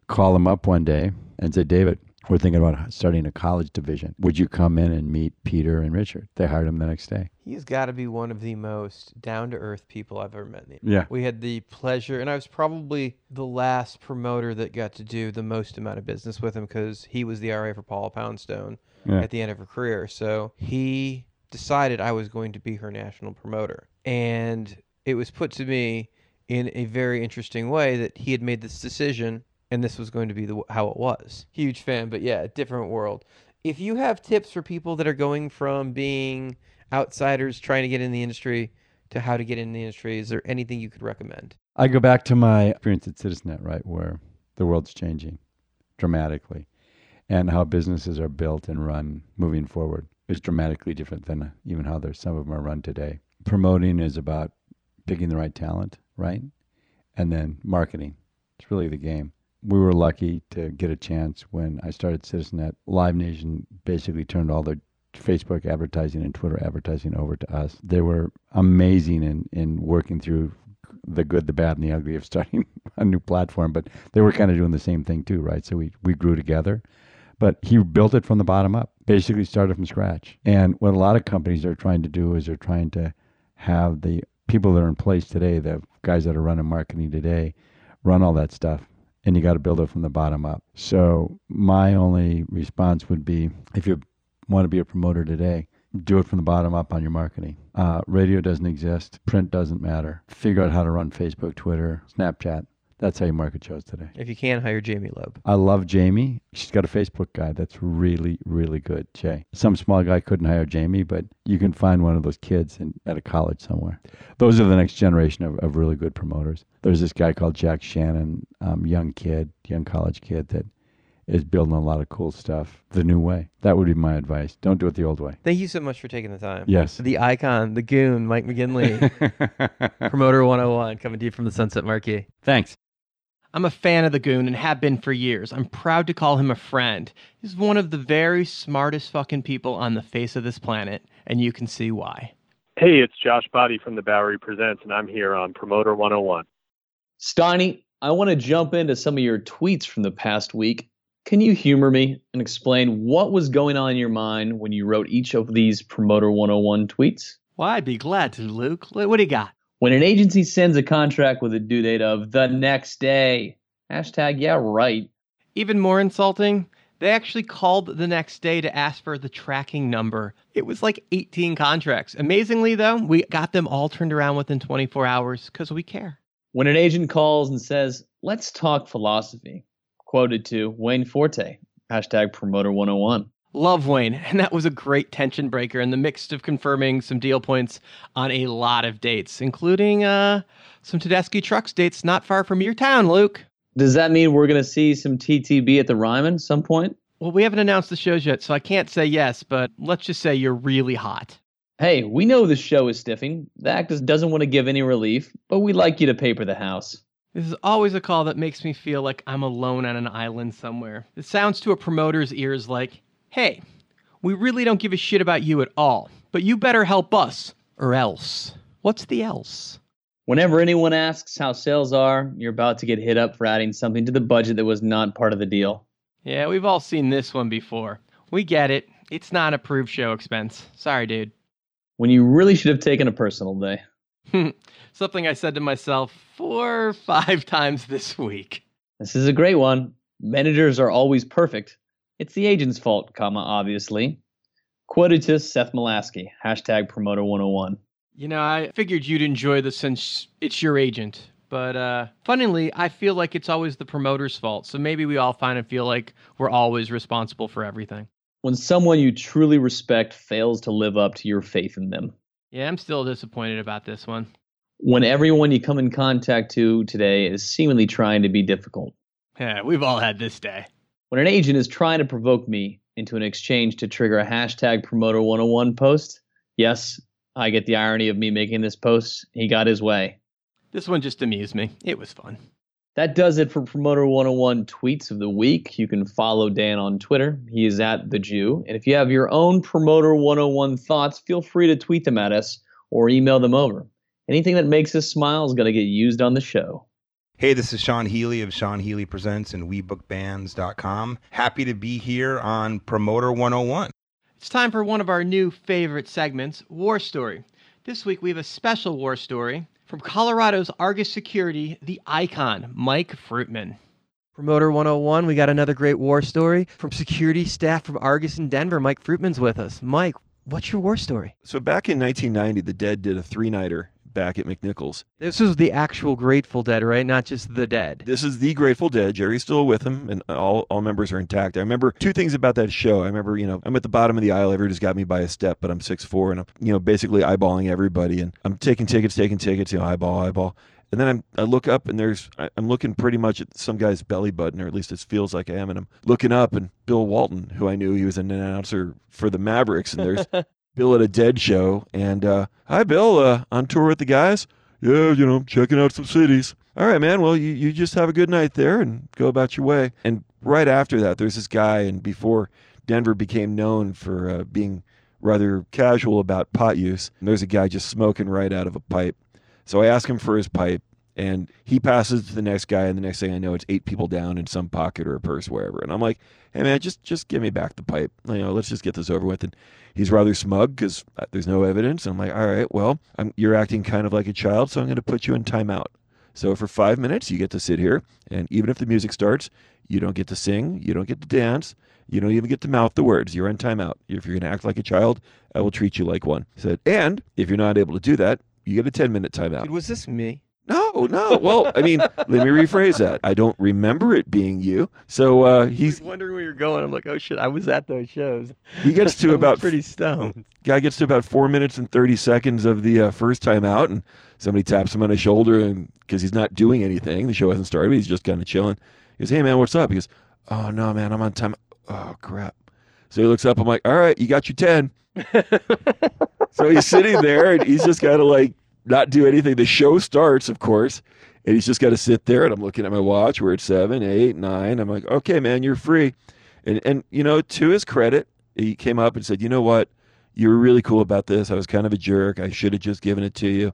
Call him up one day and said, David, we're thinking about starting a college division. Would you come in and meet Peter and Richard? They hired him the next day. He's got to be one of the most down to earth people I've ever met. Yeah. We had the pleasure, and I was probably the last promoter that got to do the most amount of business with him because he was the RA for Paula Poundstone Yeah. at the end of her career. So he decided I was going to be her national promoter. And it was put to me in a very interesting way that he had made this decision and this was going to be the how it was. Huge fan, but yeah, different world. If you have tips for people that are going from being outsiders trying to get in the industry to how to get in the industry, is there anything you could recommend? I go back to my experience at CitizenNet, right, where the world's changing dramatically, and how businesses are built and run moving forward is dramatically different than even how there's some of them are run today. Promoting is about picking the right talent, right, and then marketing. It's really the game. We were lucky to get a chance when I started CitizenNet. Live Nation basically turned all their Facebook advertising and Twitter advertising over to us. They were amazing in, in working through the good, the bad, and the ugly of starting a new platform. But they were kind of doing the same thing too, right? So we, we grew together. But he built it from the bottom up, basically started from scratch. And what a lot of companies are trying to do is they're trying to have the people that are in place today, the guys that are running marketing today, run all that stuff. And you got to build it from the bottom up. So my only response would be if you want to be a promoter today, do it from the bottom up on your marketing. Uh, radio doesn't exist. Print doesn't matter. Figure out how to run Facebook, Twitter, Snapchat. That's how you market shows today. If you can, hire Jamie Loeb. I love Jamie. She's got a Facebook guy that's really, really good, Jay. Some small guy couldn't hire Jamie, but you can find one of those kids in, at a college somewhere. Those are the next generation of, of really good promoters. There's this guy called Jack Shannon, um, young kid, young college kid that is building a lot of cool stuff the new way. That would be my advice. Don't do it the old way. Thank you so much for taking the time. Yes. The icon, the goon, Mike McGinley, Promoter 101, coming to you from the Sunset Marquis. Thanks. I'm a fan of the Goon and have been for years. I'm proud to call him a friend. He's one of the very smartest fucking people on the face of this planet, and you can see why. Hey, it's Josh Bhatti from the Bowery Presents, and I'm here on Promoter 101. Steiny, I want to jump into some of your tweets from the past week. Can you humor me and explain what was going on in your mind when you wrote each of these Promoter 101 tweets? Well, I'd be glad to, Luke. What do you got? When an agency sends a contract with a due date of the next day, hashtag yeah, right. Even more insulting, they actually called the next day to ask for the tracking number. It was like 18 contracts. Amazingly, though, we got them all turned around within 24 hours because we care. When an agent calls and says, let's talk philosophy, quoted to Wayne Forte, hashtag promoter 101. Love Wayne, and that was a great tension breaker in the mix of confirming some deal points on a lot of dates, including uh, some Tedeschi Trucks dates not far from your town, Luke. Does that mean we're going to see some TTB at the Ryman some point? Well, we haven't announced the shows yet, so I can't say yes, but let's just say you're really hot. Hey, we know the show is stiffing. The actress doesn't want to give any relief, but we'd like you to paper the house. This is always a call that makes me feel like I'm alone on an island somewhere. It sounds to a promoter's ears like, hey, we really don't give a shit about you at all, but you better help us, or else. What's the else? Whenever anyone asks how sales are, you're about to get hit up for adding something to the budget that was not part of the deal. Yeah, we've all seen this one before. We get it. It's not approved show expense. Sorry, dude. When you really should have taken a personal day. Something I said to myself four or five times this week. This is a great one. Managers are always perfect. It's the agent's fault, comma, obviously. Quoted to Seth Malasky, hashtag promoter 101. You know, I figured you'd enjoy this since it's your agent. But uh, funnily, I feel like it's always the promoter's fault. So maybe we all find and feel like we're always responsible for everything. When someone you truly respect fails to live up to your faith in them. Yeah, I'm still disappointed about this one. When everyone you come in contact to today is seemingly trying to be difficult. Yeah, we've all had this day. When an agent is trying to provoke me into an exchange to trigger a hashtag promoter 101 post, yes, I get the irony of me making this post. He got his way. This one just amused me. It was fun. That does it for Promoter 101 tweets of the week. You can follow Dan on Twitter. He is at the Jew. And if you have your own Promoter 101 thoughts, feel free to tweet them at us or email them over. Anything that makes us smile is going to get used on the show. Hey, this is Sean Healy of Sean Healy Presents and WeBookBands.com. Happy to be here on Promoter 101. It's time for one of our new favorite segments, War Story. This week we have a special war story from Colorado's Argus Security, the icon, Mike Fruitman. Promoter 101, we got another great war story from security staff from Argus in Denver. Mike Fruitman's with us. Mike, what's your war story? So back in 1990, the Dead did a three-nighter back at McNichols. This is the actual Grateful Dead, right? Not just the Dead. This is the Grateful Dead. Jerry's still with them, and all, all members are intact. I remember two things about that show. I remember, you know, I'm at the bottom of the aisle. Everybody's got me by a step, but I'm 6'4", and I'm, you know, basically eyeballing everybody, and I'm taking tickets, taking tickets, you know, eyeball, eyeball. And then I'm, I look up and there's, I- I'm looking pretty much at some guy's belly button, or at least it feels like I am. And I'm looking up and Bill Walton, who I knew he was an announcer for the Mavericks. And there's Bill at a Dead show. And, uh, hi, Bill, uh, on tour with the guys? Yeah, you know, checking out some cities. All right, man. Well, you, you just have a good night there and go about your way. And right after that, there's this guy, and before Denver became known for uh, being rather casual about pot use, there's a guy just smoking right out of a pipe. So I ask him for his pipe, and he passes to the next guy, and the next thing I know, it's eight people down in some pocket or a purse, wherever. And I'm like, "Hey, man, just just give me back the pipe. You know, let's just get this over with." And he's rather smug because uh, there's no evidence. And I'm like, "All right, well, I'm, you're acting kind of like a child, so I'm going to put you in timeout." So for five minutes, you get to sit here, and even if the music starts, you don't get to sing, you don't get to dance, you don't even get to mouth the words. You're in timeout. If you're going to act like a child, I will treat you like one. He said, and if you're not able to do that, you get a 10 minute timeout. Dude, was this me? No, no. Well, I mean, let me rephrase that. I don't remember it being you. So uh, he's wondering where you're going. I'm like, oh shit, I was at those shows. he gets to about pretty stoned. guy gets to about four minutes and 30 seconds of the uh, first time out and somebody taps him on his shoulder and because he's not doing anything the show hasn't started but he's just kind of chilling he goes hey man what's up he goes oh no man i'm on time oh crap so he looks up i'm like all right you got your 10 so he's sitting there and he's just kind of like not do anything the show starts of course and he's just got to sit there and i'm looking at my watch We're at seven eight nine i'm like okay man you're free and and you know to his credit he came up and said you know what you were really cool about this. I was kind of a jerk. I should have just given it to you.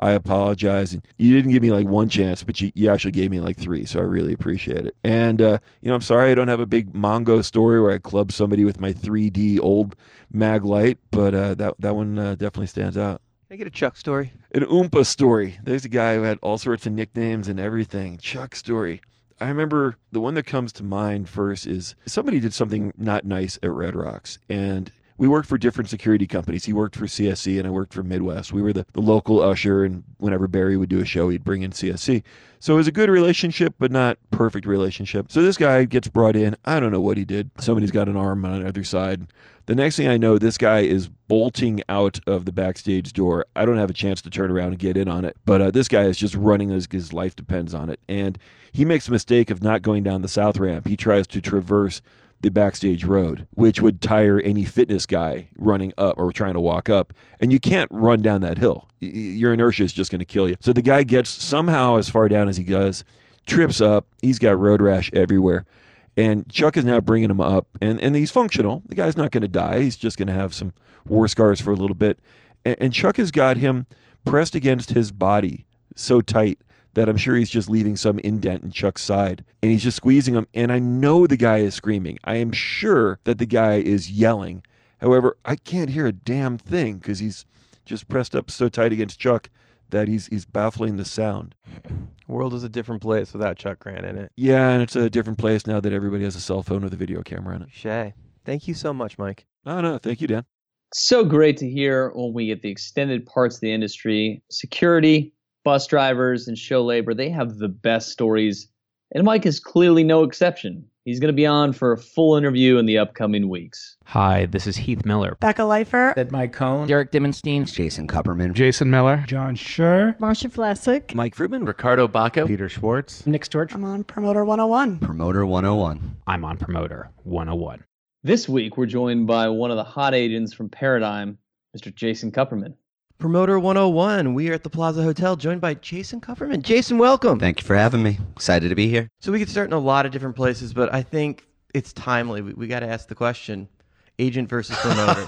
I apologize. And you didn't give me like one chance, but you, you actually gave me like three. So I really appreciate it. And, uh, you know, I'm sorry I don't have a big Mongo story where I club somebody with my 3D old mag light, but uh, that, that one uh, definitely stands out. I get a Chuck story? An Oompa story. There's a guy who had all sorts of nicknames and everything. Chuck story. I remember the one that comes to mind first is somebody did something not nice at Red Rocks. And we worked for different security companies. He worked for CSC and I worked for Midwest. We were the, the local usher, and whenever Barry would do a show, he'd bring in CSC. So it was a good relationship, but not perfect relationship. So this guy gets brought in. I don't know what he did. Somebody's got an arm on the other side. The next thing I know, this guy is bolting out of the backstage door. I don't have a chance to turn around and get in on it, but uh, this guy is just running as his life depends on it. And he makes a mistake of not going down the south ramp. He tries to traverse the backstage road, which would tire any fitness guy running up or trying to walk up. And you can't run down that hill. Your inertia is just going to kill you. So the guy gets somehow as far down as he does, trips up. He's got road rash everywhere. And Chuck is now bringing him up, and, and he's functional. The guy's not going to die. He's just going to have some war scars for a little bit. And, and Chuck has got him pressed against his body so tight that I'm sure he's just leaving some indent in Chuck's side. And he's just squeezing him. And I know the guy is screaming. I am sure that the guy is yelling. However, I can't hear a damn thing because he's just pressed up so tight against Chuck that he's he's baffling the sound. World is a different place without Chuck Grant in it. Yeah, and it's a different place now that everybody has a cell phone with a video camera in it. Shay, thank you so much, Mike. No, no, thank you, Dan. So great to hear when we get the extended parts of the industry, security, bus drivers, and show labor. They have the best stories, and Mike is clearly no exception. He's going to be on for a full interview in the upcoming weeks. Hi, this is Heath Miller. Becca Leifer. Ed Mike Cohn. Derek Dimmenstein. Jason Kupperman. Jason Miller. John Schur. Marcia Flessick. Mike Fruitman. Ricardo Bacco. Peter Schwartz. Nick Storch. I'm on Promoter 101. Promoter 101. I'm on Promoter 101. This week, we're joined by one of the hot agents from Paradigm, Mr. Jason Kupperman. Promoter 101. We are at the Plaza Hotel, joined by Jason Kupperman. Jason, welcome. Thank you for having me. Excited to be here. So we could start in a lot of different places, but I think it's timely. We, we got to ask the question: agent versus promoter.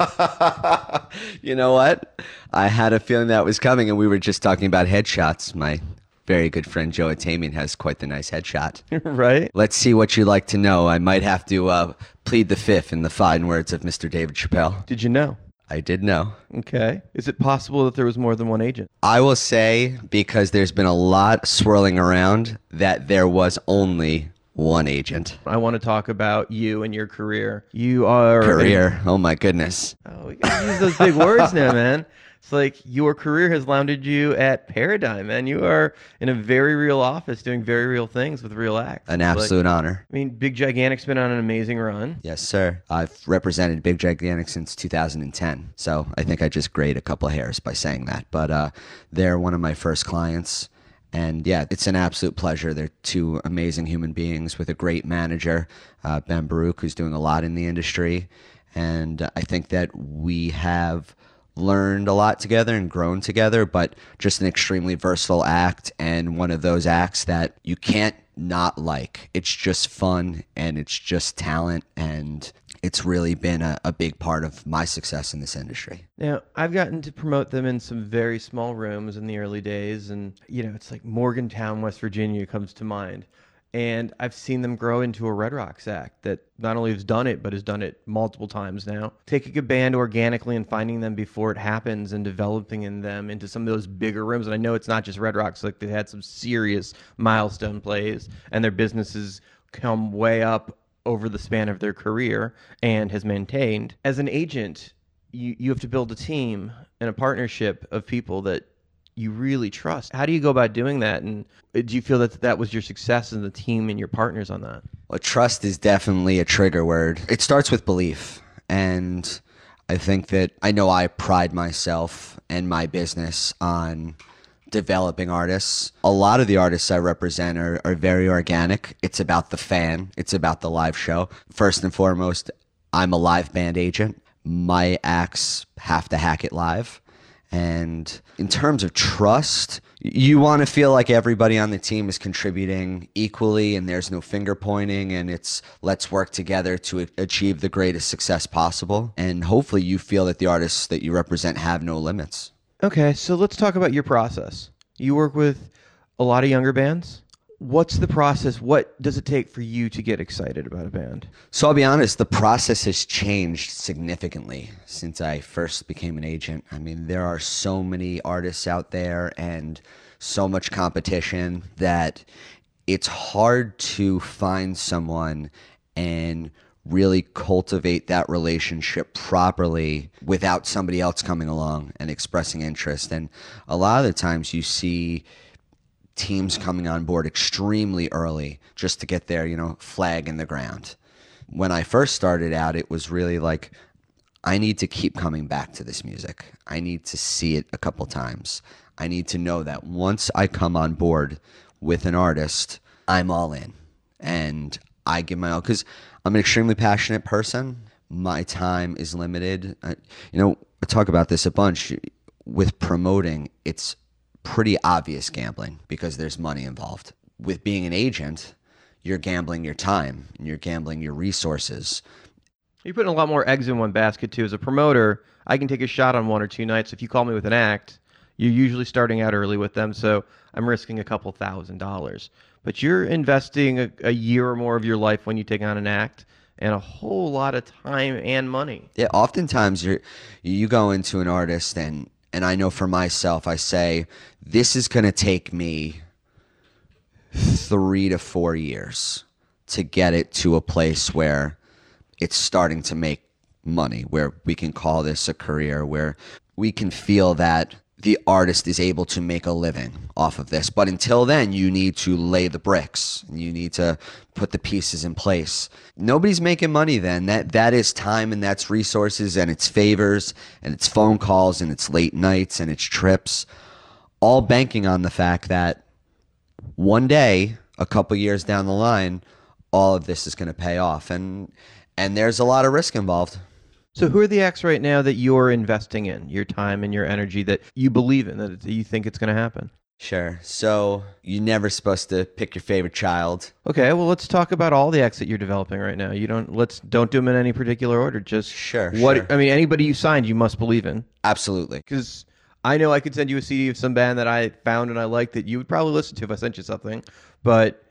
you know what? I had a feeling that was coming, and we were just talking about headshots. My very good friend Joe Atamian has quite the nice headshot. right? Let's see what you'd like to know. I might have to uh, plead the fifth in the fine words of Mr. David Chappelle. Did you know? I did know. Okay. Is it possible that there was more than one agent? I will say, because there's been a lot swirling around, that there was only one agent. I want to talk about you and your career. You are career. Oh my goodness. Oh, we gotta use those big words now, man. It's like your career has landed you at Paradigm, and You are in a very real office doing very real things with real acts. An It's absolute like- honor. I mean, Big Gigantic's been on an amazing run. Yes, sir. I've represented Big Gigantic since 2010. So I think I just grayed a couple of hairs by saying that. But uh, they're one of my first clients. And yeah, it's an absolute pleasure. They're two amazing human beings with a great manager, uh, Ben Baruch, who's doing a lot in the industry. And I think that we have learned a lot together and grown together, but just an extremely versatile act and one of those acts that you can't not like. It's just fun and it's just talent and it's really been a, a big part of my success in this industry. Now, I've gotten to promote them in some very small rooms in the early days, and you know, it's like Morgantown, West Virginia comes to mind. And I've seen them grow into a Red Rocks act that not only has done it, but has done it multiple times now. Taking a band organically and finding them before it happens and developing in them into some of those bigger rooms. And I know it's not just Red Rocks, like they had some serious milestone plays, and their businesses come way up over the span of their career and has maintained. As an agent, you, you have to build a team and a partnership of people that you really trust. How do you go about doing that? And uh, do you feel that that was your success in the team and your partners on that? Well, trust is definitely a trigger word. It starts with belief. And I think that I know I pride myself and my business on developing artists. A lot of the artists I represent are, are very organic. It's about the fan, it's about the live show. First and foremost, I'm a live band agent. My acts have to hack it live. And in terms of trust, you want to feel like everybody on the team is contributing equally and there's no finger pointing and it's let's work together to achieve the greatest success possible. And hopefully you feel that the artists that you represent have no limits. Okay, so let's talk about your process. You work with a lot of younger bands. What's the process? What does it take for you to get excited about a band? So I'll be honest, the process has changed significantly since I first became an agent. I mean, there are so many artists out there and so much competition that it's hard to find someone and really cultivate that relationship properly without somebody else coming along and expressing interest. And a lot of the times you see teams coming on board extremely early just to get their, you know, flag in the ground. When I first started out, it was really like, I need to keep coming back to this music. I need to see it a couple times. I need to know that once I come on board with an artist, I'm all in and I give my all because I'm an extremely passionate person. My time is limited. I, you know, I talk about this a bunch with promoting. It's pretty obvious gambling because there's money involved. With being an agent, you're gambling your time and you're gambling your resources. You're putting a lot more eggs in one basket too. As a promoter, I can take a shot on one or two nights. If you call me with an act, you're usually starting out early with them, so I'm risking a couple thousand dollars. But you're investing a, a year or more of your life when you take on an act, and a whole lot of time and money. Yeah, oftentimes you're you go into an artist and and I know for myself, I say this is going to take me three to four years to get it to a place where it's starting to make money, where we can call this a career, where we can feel that the artist is able to make a living off of this. But until then, you need to lay the bricks. And you need to put the pieces in place. Nobody's making money then. That that is time and that's resources and it's favors and it's phone calls and it's late nights and it's trips. All banking on the fact that one day, a couple years down the line, all of this is going to pay off and and there's a lot of risk involved. So, who are the acts right now that you're investing in, your time and your energy that you believe in, that you think it's going to happen? Sure. So you're never supposed to pick your favorite child. Okay, well, let's talk about all the acts that you're developing right now. You don't let's don't do them in any particular order. Just sure. What sure. I mean, anybody you signed, you must believe in. Absolutely. Because I know I could send you a CD of some band that I found and I liked that you would probably listen to if I sent you something, but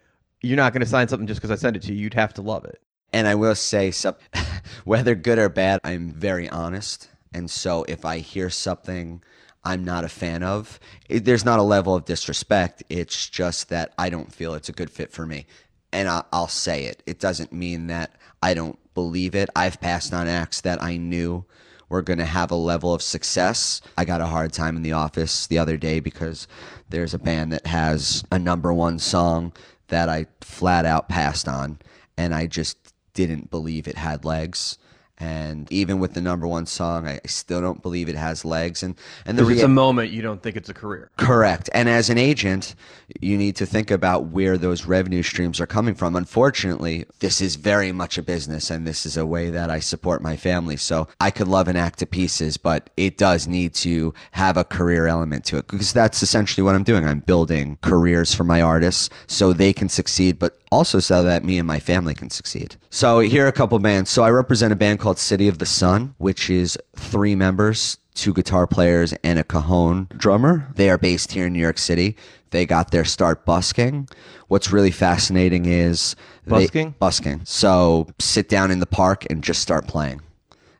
you're not going to sign something just because I sent it to you. You'd have to love it. And I will say, some, whether good or bad, I'm very honest. And so if I hear something I'm not a fan of, it, there's not a level of disrespect. It's just that I don't feel it's a good fit for me. And I, I'll say it. It doesn't mean that I don't believe it. I've passed on acts that I knew were going to have a level of success. I got a hard time in the office the other day because there's a band that has a number one song that I flat out passed on. And I just didn't believe it had legs. And even with the number one song, I still don't believe it has legs. And and the it's rea- a moment you don't think it's a career. Correct. And as an agent, you need to think about where those revenue streams are coming from. Unfortunately, this is very much a business and this is a way that I support my family. So I could love an act to pieces, but it does need to have a career element to it because that's essentially what I'm doing. I'm building careers for my artists so they can succeed, but also so that me and my family can succeed. So here are a couple bands. So I represent a band called City of the Sun, which is three members, two guitar players and a cajon drummer. They are based here in New York City. They got their start busking. What's really fascinating is they- Busking? busking. So sit down in the park and just start playing,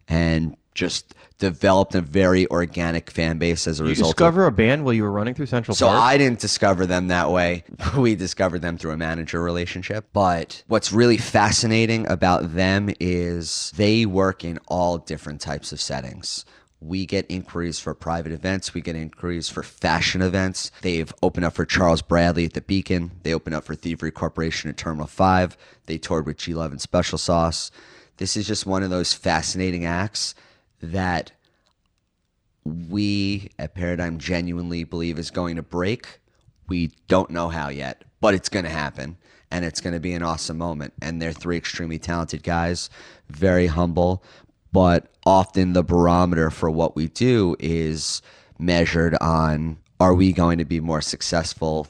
and just developed a very organic fan base as a You result. of- discover a band while you were running through Central so Park. I didn't discover them that way. We discovered them through a manager relationship. But what's really fascinating about them is they work in all different types of settings. We get inquiries for private events. We get inquiries for fashion events. They've opened up for Charles Bradley at the Beacon. They opened up for Thievery Corporation at Terminal 5. They toured with G Love and Special Sauce. This is just one of those fascinating acts that we at Paradigm genuinely believe is going to break. We don't know how yet, but it's going to happen. And it's going to be an awesome moment. And they're three extremely talented guys, very humble, but often the barometer for what we do is measured on are we going to be more successful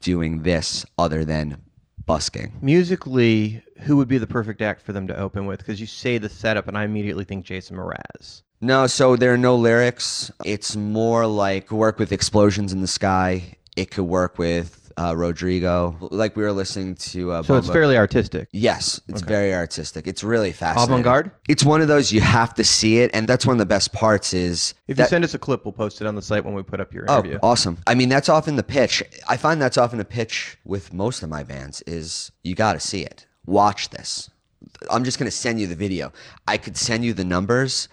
doing this other than busking? Musically, who would be the perfect act for them to open with? Because you say the setup, and I immediately think Jason Mraz. No, so there are no lyrics. It's more like work with explosions in the sky. It could work with uh, Rodrigo. Like we were listening to. Uh, So it's fairly artistic. Yes, it's Okay. very artistic. It's really fascinating. Avant-garde? It's one of those you have to see it, and that's one of the best parts. Is If that- you send us a clip, we'll post it on the site when we put up your interview. Oh, awesome. I mean, that's often the pitch. I find that's often a pitch with most of my bands is you got to see it. Watch this. I'm just going to send you the video. I could send you the numbers,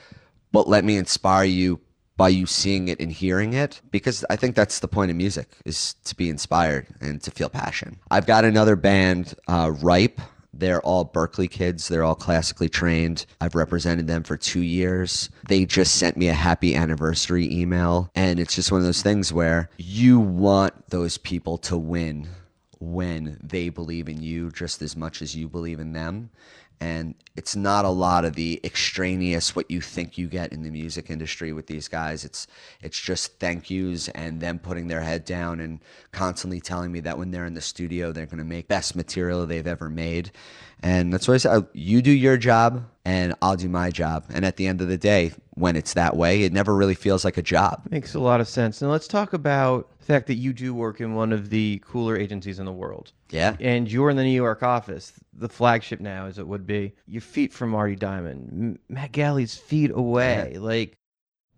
but let me inspire you by you seeing it and hearing it because I think that's the point of music is to be inspired and to feel passion. I've got another band, uh, Ripe. They're all Berklee kids. They're all classically trained. I've represented them for two years. They just sent me a happy anniversary email. And it's just one of those things where you want those people to win when they believe in you just as much as you believe in them. And it's not a lot of the extraneous what you think you get in the music industry with these guys. It's it's just thank yous and them putting their head down and constantly telling me that when they're in the studio they're gonna make best material they've ever made. And that's what I said. You do your job and I'll do my job. And at the end of the day, when it's that way, it never really feels like a job. Makes a lot of sense. And let's talk about the fact that you do work in one of the cooler agencies in the world. Yeah. And you're in the New York office, the flagship now, as it would be. Your feet from Marty Diamond, Matt Galle's feet away. Yeah. Like,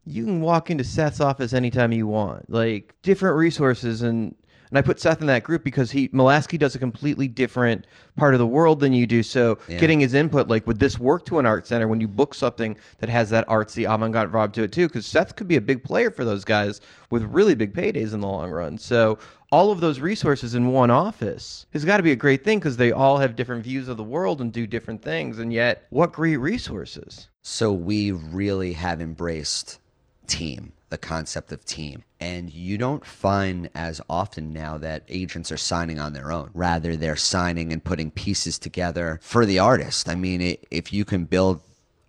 you can walk into Seth's office anytime you want. Like, different resources and And I put Seth in that group because he Molaski does a completely different part of the world than you do. So Yeah. getting his input, like, would this work to an art center when you book something that has that artsy avant-garde vibe to it too? Because Seth could be a big player for those guys with really big paydays in the long run. So all of those resources in one office has got to be a great thing because they all have different views of the world and do different things. And yet, what great resources! So we really have embraced team, the concept of team. And you don't find as often now that agents are signing on their own. Rather, they're signing and putting pieces together for the artist. I mean, i if you can build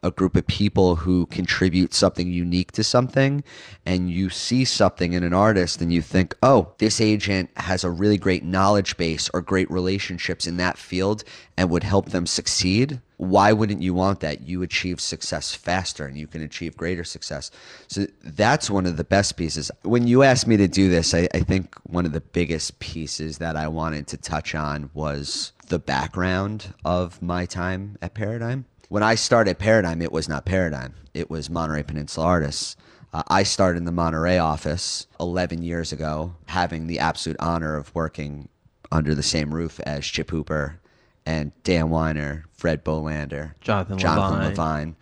a group of people who contribute something unique to something and you see something in an artist and you think, oh, this agent has a really great knowledge base or great relationships in that field and would help them succeed, why wouldn't you want that? You achieve success faster and you can achieve greater success. So that's one of the best pieces. When you asked me to do this, I, I think one of the biggest pieces that I wanted to touch on was the background of my time at Paradigm when I started Paradigm, it was not Paradigm. It was Monterey Peninsula Artists. Uh, I started in the Monterey office 11 years ago, having the absolute honor of working under the same roof as Chip Hooper and Dan Weiner, Fred Bolander, Jonathan Jonathan Levine. Levine,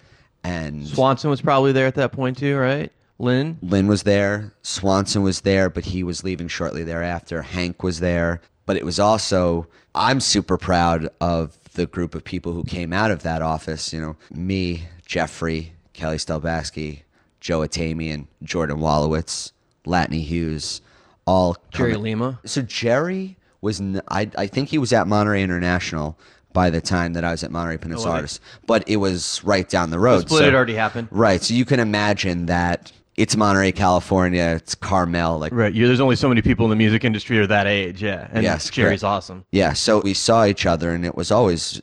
and Swanson was probably there at that point too, right? Lynn. Lynn was there. Swanson was there, but he was leaving shortly thereafter. Hank was there. But it was also, I'm super proud of the group of people who came out of that office. You know, me, Jeffrey, Kelly Stelbaski, Joe Atamian, Jordan Wallowitz, Latney Hughes, all Jerry coming- Lima. So Jerry was, n- I, I think he was at Monterey International by the time that I was at Monterey Peninsula Oh. But it was right down the road. split had already happened. Right. So you can imagine that it's Monterey, California. It's Carmel. Like Right. Yeah, there's only so many people in the music industry are that age. Yeah. And Yes, Jerry's correct. awesome. Yeah, so we saw each other and it was always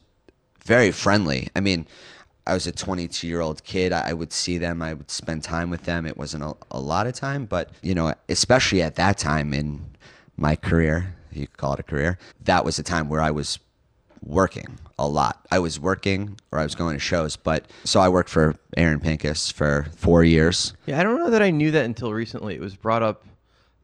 very friendly. I mean, I was a 22 year old kid. I I would see them, I would spend time with them. It wasn't a, a lot of time, but, you know, especially at that time in my career, you could call it a career, that was a time where I was working a lot. I was working or I was going to shows, but so I worked for Aaron Pincus for four years. Yeah, I don't know that I knew that until recently. It was brought up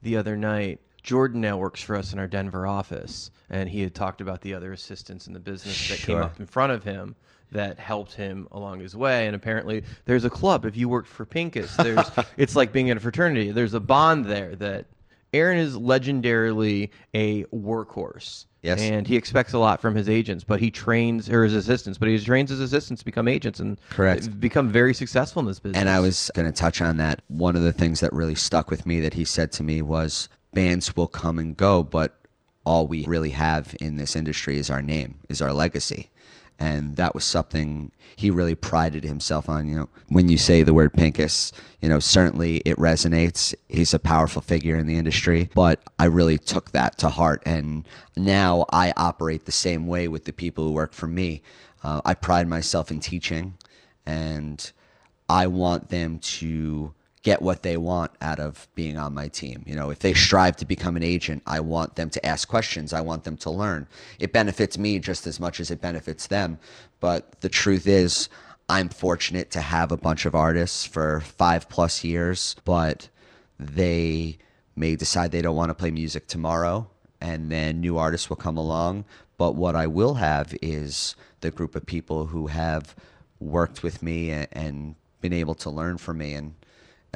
the other night. Jordan now works for us in our Denver office, and he had talked about the other assistants in the business that came up in front of him that helped him along his way. And apparently, there's a club. If you worked for Pincus, there's it's like being in a fraternity. There's a bond there that Aaron is legendarily a workhorse. Yes. And he expects a lot from his agents, but he trains or his assistants, but he trains his assistants to become agents and Correct. become very successful in this business. And I was going to touch on that. One of the things that really stuck with me that he said to me was bands will come and go, but all we really have in this industry is our name, is our legacy. And that was something he really prided himself on. You know, when you say the word Pincus, you know, certainly it resonates. He's a powerful figure in the industry, but I really took that to heart. And now I operate the same way with the people who work for me. Uh, I pride myself in teaching, and I want them to get what they want out of being on my team. You know, if they strive to become an agent, I want them to ask questions. I want them to learn. It benefits me just as much as it benefits them. But the truth is, I'm fortunate to have a bunch of artists for five plus years, but they may decide they don't want to play music tomorrow and then new artists will come along. But what I will have is the group of people who have worked with me and, and been able to learn from me and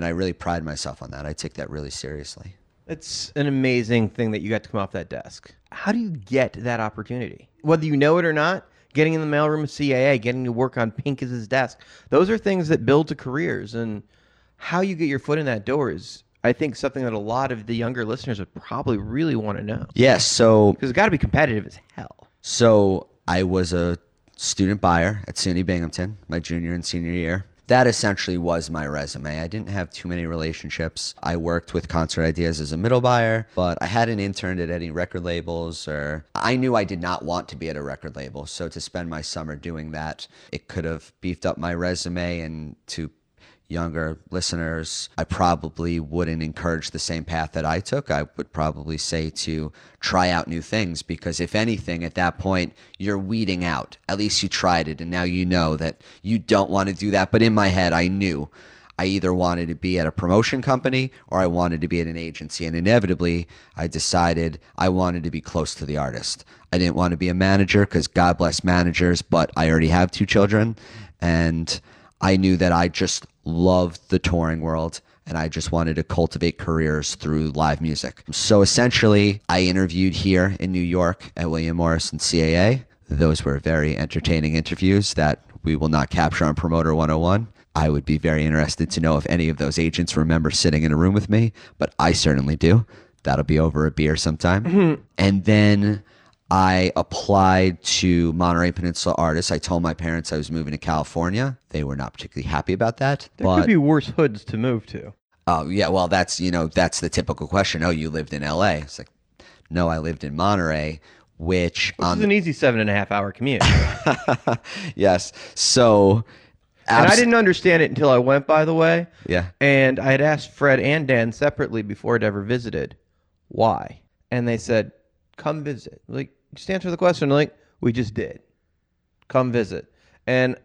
and I really pride myself on that. I take that really seriously. It's an amazing thing that you got to come off that desk. How do you get that opportunity? Whether you know it or not, getting in the mailroom of CAA, getting to work on Pincus's desk, those are things that build to careers. And how you get your foot in that door is, I think, something that a lot of the younger listeners would probably really want to know. Yes, so Because it's got to be competitive as hell. So I was a student buyer at SUNY Binghamton my junior and senior year. That essentially was my resume. I didn't have too many relationships. I worked with Concert Ideas as a middle buyer, but I hadn't interned at any record labels or I knew I did not want to be at a record label. So to spend my summer doing that, it could have beefed up my resume and to younger listeners, I probably wouldn't encourage the same path that I took. I would probably say to try out new things because, if anything, at that point, you're weeding out. At least you tried it, and now you know that you don't want to do that. But in my head, I knew I either wanted to be at a promotion company or I wanted to be at an agency. And inevitably, I decided I wanted to be close to the artist. I didn't want to be a manager because God bless managers, but I already have two children. And I knew that I just loved the touring world and I just wanted to cultivate careers through live music. So essentially, I interviewed here in New York at William Morris and CAA. Those were very entertaining interviews that we will not capture on Promoter 101. I would be very interested to know if any of those agents remember sitting in a room with me, but I certainly do. That'll be over a beer sometime. Mm-hmm. And then I applied to Monterey Peninsula Artists. I told my parents I was moving to California. They were not particularly happy about that. There but could be worse hoods to move to. Oh yeah, well that's you know that's the typical question. Oh, you lived in L.A. It's like, no, I lived in Monterey, which This on is an easy seven and a half hour commute. yes. So, and I didn't understand it until I went, by the way. Yeah. And I had asked Fred and Dan separately before I'd ever visited, why? And they said, come visit. Like, just answer the question. Like, we just did. Come visit. And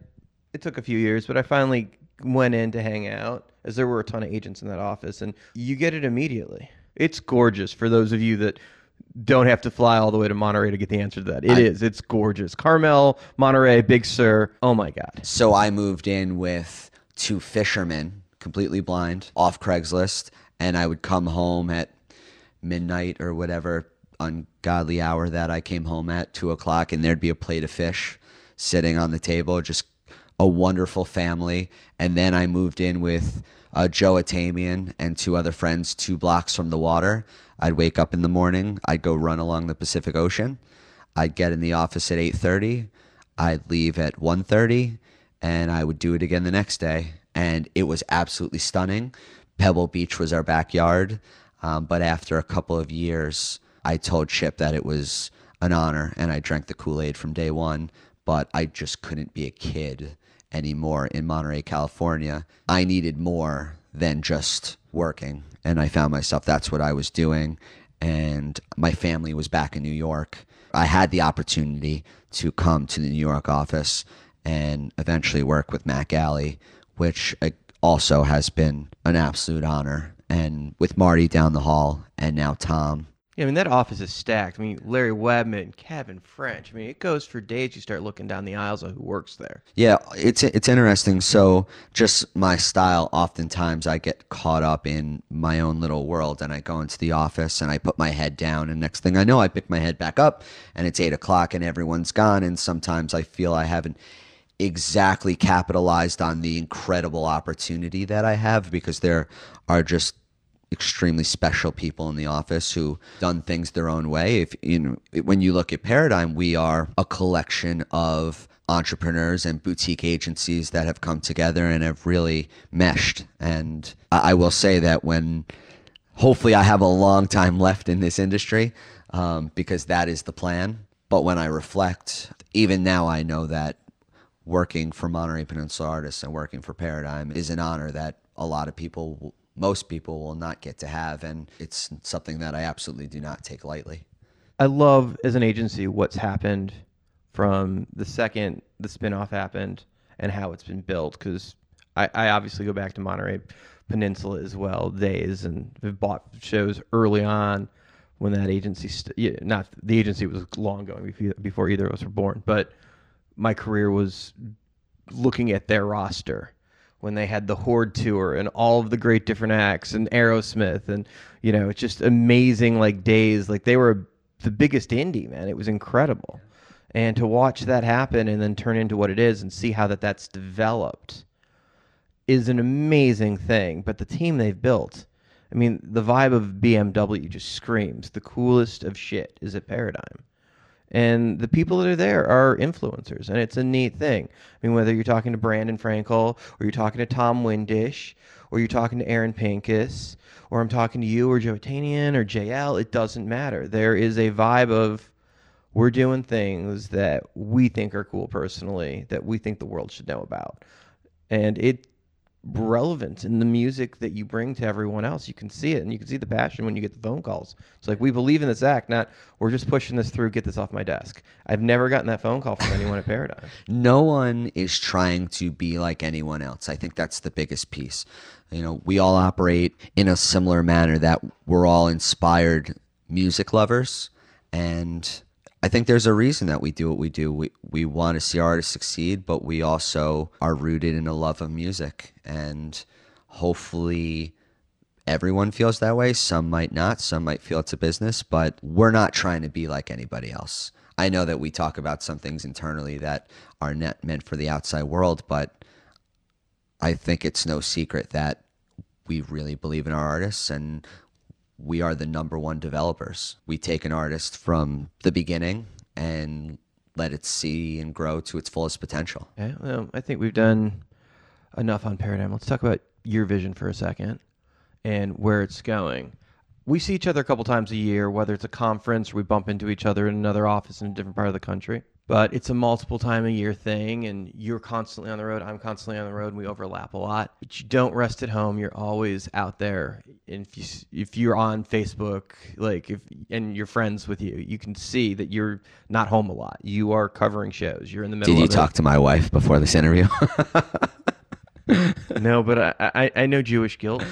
it took a few years, but I finally went in to hang out, as there were a ton of agents in that office, and you get it immediately. It's gorgeous for those of you that don't have to fly all the way to Monterey to get the answer to that. It is. I- It's gorgeous. Carmel, Monterey, Big Sur. Oh my God. So I moved in with two fishermen, completely blind, off Craigslist, and I would come home at midnight or whatever ungodly hour that I came home at, two o'clock, and there'd be a plate of fish sitting on the table, just a wonderful family. And then I moved in with uh, Joe Atamian and two other friends, two blocks from the water. I'd wake up in the morning, I'd go run along the Pacific Ocean. I'd get in the office at 8:30. I'd leave at 1:30 and I would do it again the next day and it was absolutely stunning. Pebble Beach was our backyard, um, but after a couple of years, I told Chip that it was an honor and I drank the Kool-Aid from day 1, but I just couldn't be a kid anymore in Monterey, California. I needed more than just working. And I found myself that's what I was doing. And my family was back in New York. I had the opportunity to come to the New York office and eventually work with Matt Galle, which uh, also has been an absolute honor. And with Marty down the hall and now Tom, Yeah, I mean that office is stacked. I mean Larry Webman, Kevin French. I mean it goes for days. You start looking down the aisles of who works there. Yeah, it's it's interesting. So just my style. Oftentimes, I get caught up in my own little world, and I go into the office and I put my head down, and next thing I know, I pick my head back up, and it's eight o'clock, and everyone's gone, and sometimes I feel I haven't exactly capitalized on the incredible opportunity that I have because there are just extremely special people in the office who done things their own way. If you know, when you look at Paradigm, we are a collection of entrepreneurs and boutique agencies that have come together and have really meshed. And I will say that when hopefully I have a long time left in this industry um, because that is the plan. But when I reflect, even now I know that working for Monterey Peninsula Artists and working for Paradigm is an honor that a lot of people, most people, will not get to have, and it's something that I absolutely do not take lightly. I love as an agency what's happened from the second the spinoff happened and how it's been built because I, I obviously go back to Monterey Peninsula as well days and bought shows early on when that agency st- not the agency was long going before either of us were born but my career was looking at their roster when they had the Horde tour and all of the great different acts and Aerosmith and you know it's just amazing like days. Like they were the biggest indie man. It was incredible. And to watch that happen and then turn into what it is and see how that that's developed is an amazing thing. But the team they've built I mean the vibe of BMW just screams the coolest of shit is at Paradigm and the people that are there are influencers and it's a neat thing. I mean whether you're talking to brandon frankel or you're talking to tom windish or you're talking to aaron pincus or i'm talking to you or joe Tanian or jl it doesn't matter. There is a vibe of we're doing things that we think are cool personally that we think the world should know about. And it relevant in the music that you bring to everyone else. You can see it and you can see the passion when you get the phone calls. It's like we believe in this act, not we're just pushing this through, get this off my desk. I've never gotten that phone call from anyone at Paradigm. no one is trying to be like anyone else. I think that's the biggest piece. You know, we all operate in a similar manner that we're all inspired music lovers and I think there's a reason that we do what we do. We we want to see artists succeed, but we also are rooted in a love of music and hopefully everyone feels that way. Some might not, some might feel it's a business, but we're not trying to be like anybody else. I know that we talk about some things internally that are not meant for the outside world, but I think it's no secret that we really believe in our artists and we are the number one developers. We take an artist from the beginning and let it see and grow to its fullest potential. Yeah, well, I think we've done enough on Paradigm. Let's talk about your vision for a second and where it's going. We see each other a couple times a year, whether it's a conference or we bump into each other in another office in a different part of the country. But it's a multiple time a year thing, and you're constantly on the road. I'm constantly on the road, and we overlap a lot. But you don't rest at home. You're always out there. And if you if you're on Facebook, like if and your friends with you, you can see that you're not home a lot. You are covering shows. You're in the middle. Of it did you of talk it. to my wife before this interview? no, but I, I, I know Jewish guilt.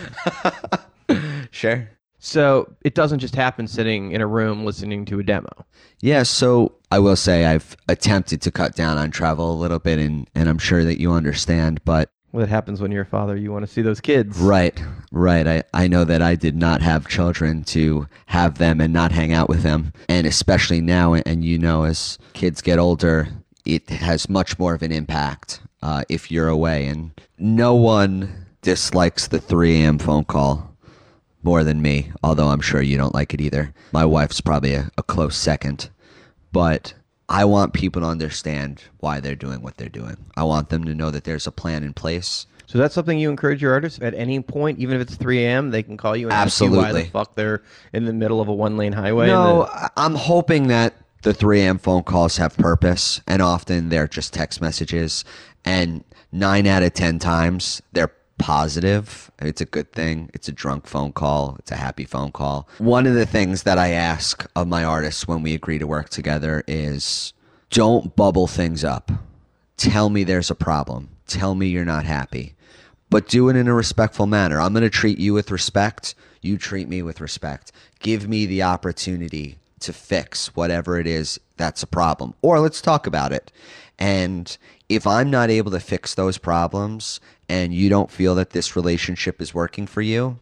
sure. So it doesn't just happen sitting in a room listening to a demo. Yeah, so I will say I've attempted to cut down on travel a little bit, and, and I'm sure that you understand, but. That happens when you're a father. You want to see those kids. Right, right. I, I know that I did not have children to have them and not hang out with them. And especially now, and you know, as kids get older, it has much more of an impact uh, if you're away. And no one dislikes the 3 a.m. phone call more than me, although I'm sure you don't like it either. My wife's probably a, a close second. But I want people to understand why they're doing what they're doing. I want them to know that there's a plan in place. So that's something you encourage your artists at any point, even if it's 3 a.m. They can call you and ask you why Absolutely. the fuck they're in the middle of a one lane highway. No, then- I'm hoping that the 3 a.m. phone calls have purpose, and often they're just text messages. And nine out of 10 times, they're positive. It's a good thing. It's a drunk phone call, it's a happy phone call. One of the things that I ask of my artists when we agree to work together is don't bubble things up. Tell me there's a problem. Tell me you're not happy but do it in a respectful manner. I'm going to treat you with respect. You treat me with respect. Give me the opportunity to fix whatever it is that's a problem. Or let's talk about it. And if I'm not able to fix those problems and you don't feel that this relationship is working for you,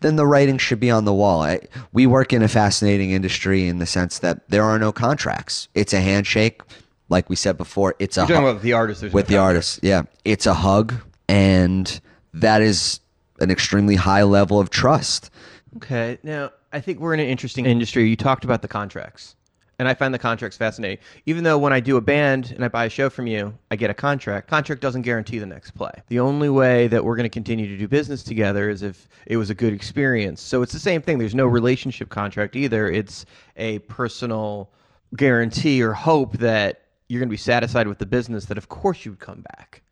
then the writing should be on the wall. I, we work in a fascinating industry in the sense that there are no contracts. It's a handshake. Like we said before, it's a You're talking hu- about the artist. There's no with the artist. Yeah, it's a hug, and that is an extremely high level of trust. Okay. Now, I think we're in an interesting industry. You talked about the contracts, and I find the contracts fascinating. Even though when I do a band and I buy a show from you, I get a contract. Contract doesn't guarantee the next play. The only way that we're going to continue to do business together is if it was a good experience. So it's the same thing. There's no relationship contract either. It's a personal guarantee or hope that you're going to be satisfied with the business that of course you would come back.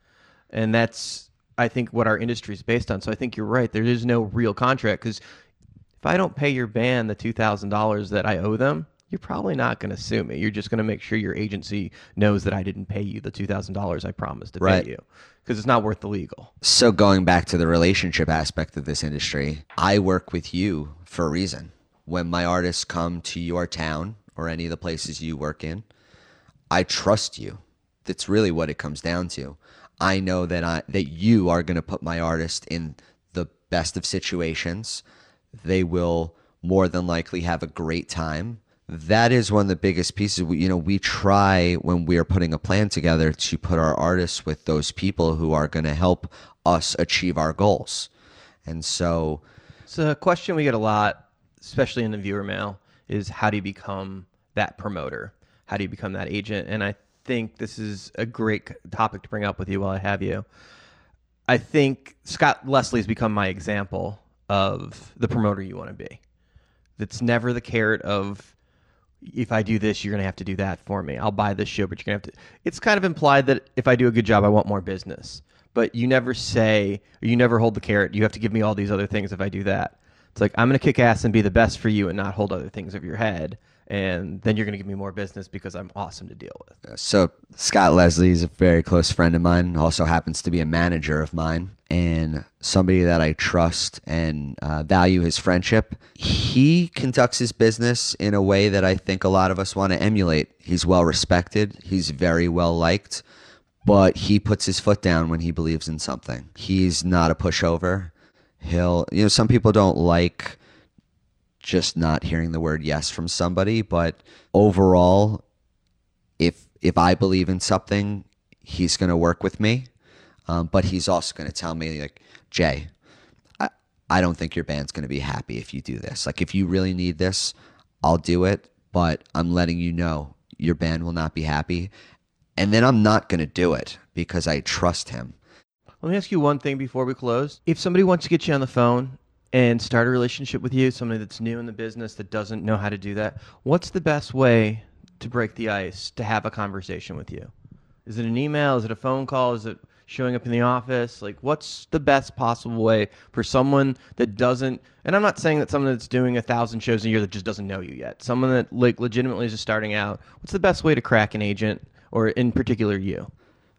And that's I think what our industry is based on. So I think you're right. There is no real contract because if I don't pay your band the two thousand dollars that I owe them, you're probably not going to sue me. You're just going to make sure your agency knows that I didn't pay you the two thousand dollars I promised to Right. pay you because it's not worth the legal. So going back to the relationship aspect of this industry, I work with you for a reason. When my artists come to your town or any of the places you work in, I trust you. That's really what it comes down to. I know that I that you are going to put my artist in the best of situations. They will more than likely have a great time. That is one of the biggest pieces. We, you know, we try when we are putting a plan together to put our artists with those people who are going to help us achieve our goals. And so, It's a question we get a lot, especially in the viewer mail, is how do you become that promoter? How do you become that agent? And I think this is a great topic to bring up with you while I have you. I think Scott Leslie's become my example of the promoter you want to be. That's never the carrot of if I do this, you're going to have to do that for me. I'll buy this show, but you're going to have to. It's kind of implied that if I do a good job, I want more business. but you never say, you never hold the carrot. You have to give me all these other things if I do that. It's like I'm going to kick ass and be the best for you, and not hold other things over your head. And then you're going to give me more business because I'm awesome to deal with. So Scott Leslie is a very close friend of mine. Also happens to be a manager of mine and somebody that I trust and uh, value his friendship. He conducts his business in a way that I think a lot of us want to emulate. He's well respected. He's very well liked, but he puts his foot down when he believes in something. He's not a pushover. He'll, you know, some people don't like just not hearing the word yes from somebody, but overall, if if I believe in something, he's going to work with me. Um, but he's also going to tell me like, Jay, I, I don't think your band's going to be happy if you do this. Like if you really need this, I'll do it, but I'm letting you know your band will not be happy. And then I'm not going to do it because I trust him. Let me ask you one thing before we close. If somebody wants to get you on the phone and start a relationship with you, somebody that's new in the business that doesn't know how to do that, what's the best way to break the ice to have a conversation with you? Is it an email? Is it a phone call? Is it showing up in the office? Like, what's the best possible way for someone that doesn't? And I'm not saying that someone that's doing a thousand shows a year that just doesn't know you yet. Someone that like legitimately is just starting out. What's the best way to crack an agent, or in particular you?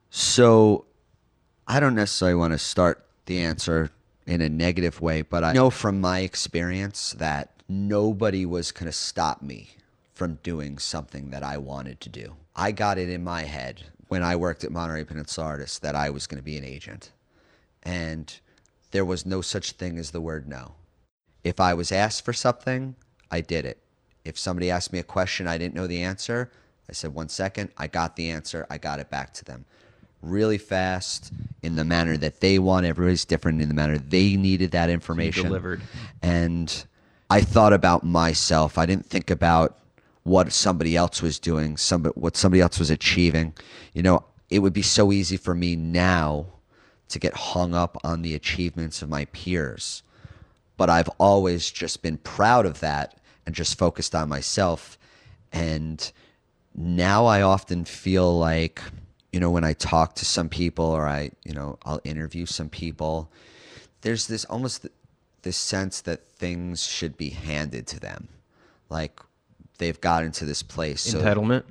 So I don't necessarily want to start the answer in a negative way, but I know from my experience that nobody was going to stop me from doing something that I wanted to do. I got it in my head when I worked at Monterey Peninsula Artists that I was going to be an agent. And there was no such thing as the word no. If I was asked for something, I did it. If somebody asked me a question I didn't know the answer, I said, one second, I got the answer, I got it back to them. Really fast in the manner that they want. Everybody's different in the manner they needed that information. delivered. And I thought about myself. I didn't think about what somebody else was doing, some, what somebody else was achieving. You know, it would be so easy for me now to get hung up on the achievements of my peers. But I've always just been proud of that and just focused on myself. And now I often feel like, you know, when I talk to some people or I, you know, I'll interview some people, there's this almost this sense that things should be handed to them. Like they've gotten to this place. So- Entitlement.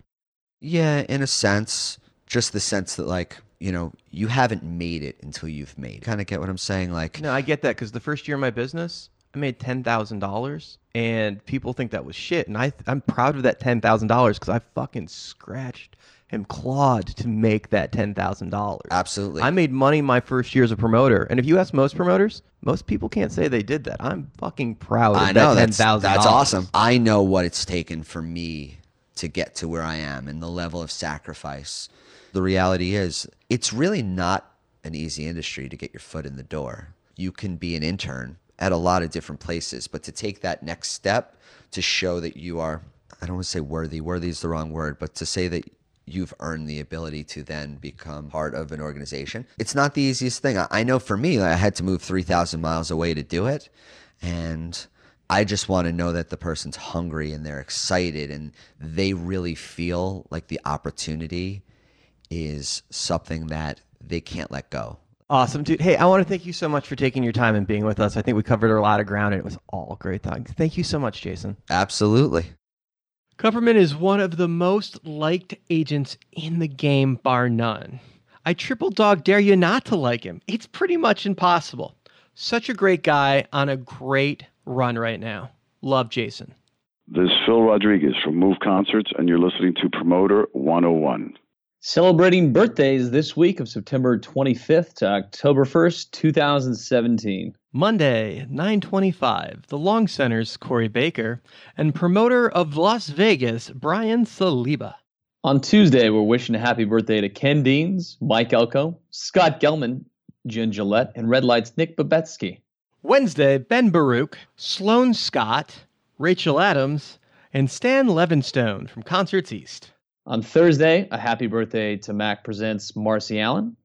yeah, in a sense, just the sense that like, you know, you haven't made it until you've made. Kind of get what I'm saying? Like, No, I get that because the first year of my business, I made ten thousand dollars, and people think that was shit, and I I'm proud of that ten thousand dollars because I fucking scratched and clawed to make that ten thousand dollars. Absolutely, I made money my first year as a promoter, and if you ask most promoters, most people can't say they did that. I'm fucking proud of I that know ten that's thousand. that's awesome. I know what it's taken for me to get to where I am and the level of sacrifice. The reality is, it's really not an easy industry to get your foot in the door. You can be an intern at a lot of different places, but to take that next step to show that you are, I don't want to say worthy, worthy is the wrong word, but to say that you've earned the ability to then become part of an organization. It's not the easiest thing. I know for me, I had to move 3,000 miles away to do it. And I just want to know that the person's hungry and they're excited and they really feel like the opportunity is something that they can't let go. Awesome, dude. Hey, I want to thank you so much for taking your time and being with us. I think we covered a lot of ground, and it was all great. Thank you so much, Jason. Absolutely. Kupperman is one of the most liked agents in the game, bar none. I triple dog dare you not to like him. It's pretty much impossible. Such a great guy on a great run right now. Love Jason. This is Phil Rodriguez from Move Concerts, and you're listening to Promoter 101. Celebrating birthdays this week of September 25th to October 1st, 2017. Monday, 925, the Long Center's Corey Baker and promoter of Las Vegas, Brian Saliba. On Tuesday, we're wishing a happy birthday to Ken Deans, Mike Elko, Scott Gelman, Jen Gillette, and Red Lights Nick Babetsky. Wednesday, Ben Baruch, Sloan Scott, Rachel Adams, and Stan Levinstone from Concerts East. On Thursday, a happy birthday to Mac Presents Marcy Allen,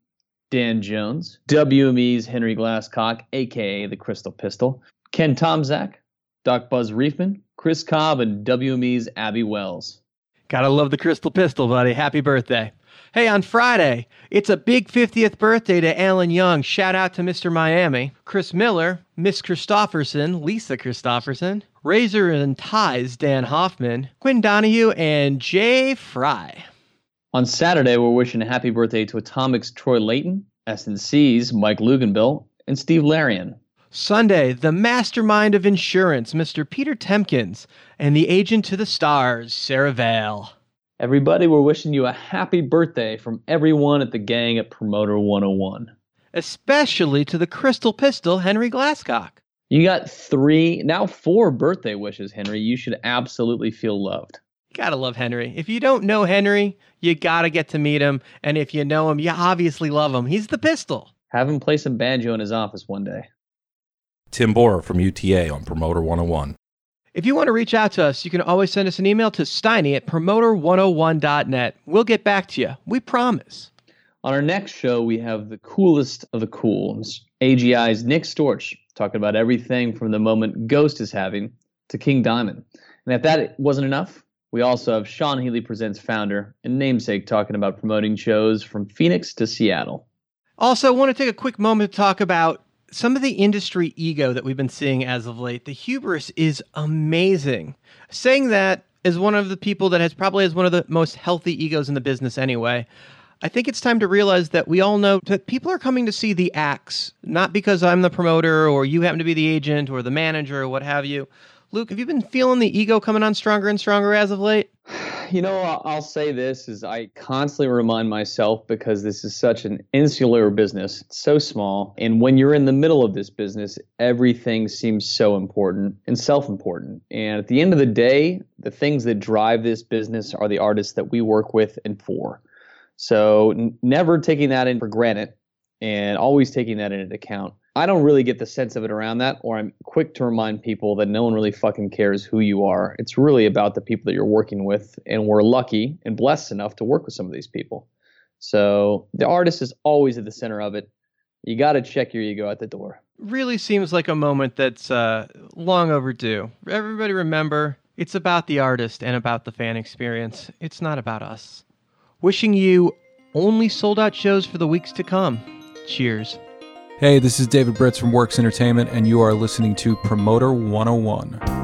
Dan Jones, WME's Henry Glasscock, aka the Crystal Pistol, Ken Tomzak, Doc Buzz Reefman, Chris Cobb, and WME's Abby Wells. Gotta love the Crystal Pistol, buddy. Happy birthday. Hey, on Friday, it's a big 50th birthday to Alan Young. Shout out to Mr. Miami. Chris Miller, Miss Christofferson, Lisa Christofferson, Razor and Ties, Dan Hoffman, Quinn Donahue, and Jay Fry. On Saturday, we're wishing a happy birthday to Atomic's Troy Layton, SNC's Mike Luganbill, and Steve Larian. Sunday, the mastermind of insurance, Mr. Peter Temkins, and the agent to the stars, Sarah Vale. Everybody, we're wishing you a happy birthday from everyone at the gang at Promoter 101. Especially to the Crystal Pistol, Henry Glasscock. You got three, now four birthday wishes, Henry. You should absolutely feel loved. You gotta love Henry. If you don't know Henry, you gotta get to meet him. And if you know him, you obviously love him. He's the pistol. Have him play some banjo in his office one day. Tim Borror from UTA on Promoter 101. If you want to reach out to us, you can always send us an email to steiny at promoter101.net. We'll get back to you. We promise. On our next show, we have the coolest of the cool, AGI's Nick Storch, talking about everything from the moment Ghost is having to King Diamond. And if that wasn't enough, we also have Sean Healy Presents founder and namesake talking about promoting shows from Phoenix to Seattle. Also, I want to take a quick moment to talk about some of the industry ego that we've been seeing as of late. The hubris is amazing. Saying that is one of the people that has probably has one of the most healthy egos in the business anyway. I think it's time to realize that we all know that people are coming to see the acts, not because I'm the promoter or you happen to be the agent or the manager or what have you. Luke, have you been feeling the ego coming on stronger and stronger as of late? You know, I'll say this is I constantly remind myself because this is such an insular business. It's so small. And when you're in the middle of this business, everything seems so important and self-important. And at the end of the day, the things that drive this business are the artists that we work with and for. So n- never taking that in for granted and always taking that into account. I don't really get the sense of it around that, or I'm quick to remind people that no one really fucking cares who you are. It's really about the people that you're working with, and we're lucky and blessed enough to work with some of these people. So the artist is always at the center of it. You got to check your ego at the door. Really seems like a moment that's uh, long overdue. Everybody remember, it's about the artist and about the fan experience. It's not about us. Wishing you only sold out shows for the weeks to come. Cheers. Hey, this is David Britz from Works Entertainment, and you are listening to Promoter 101.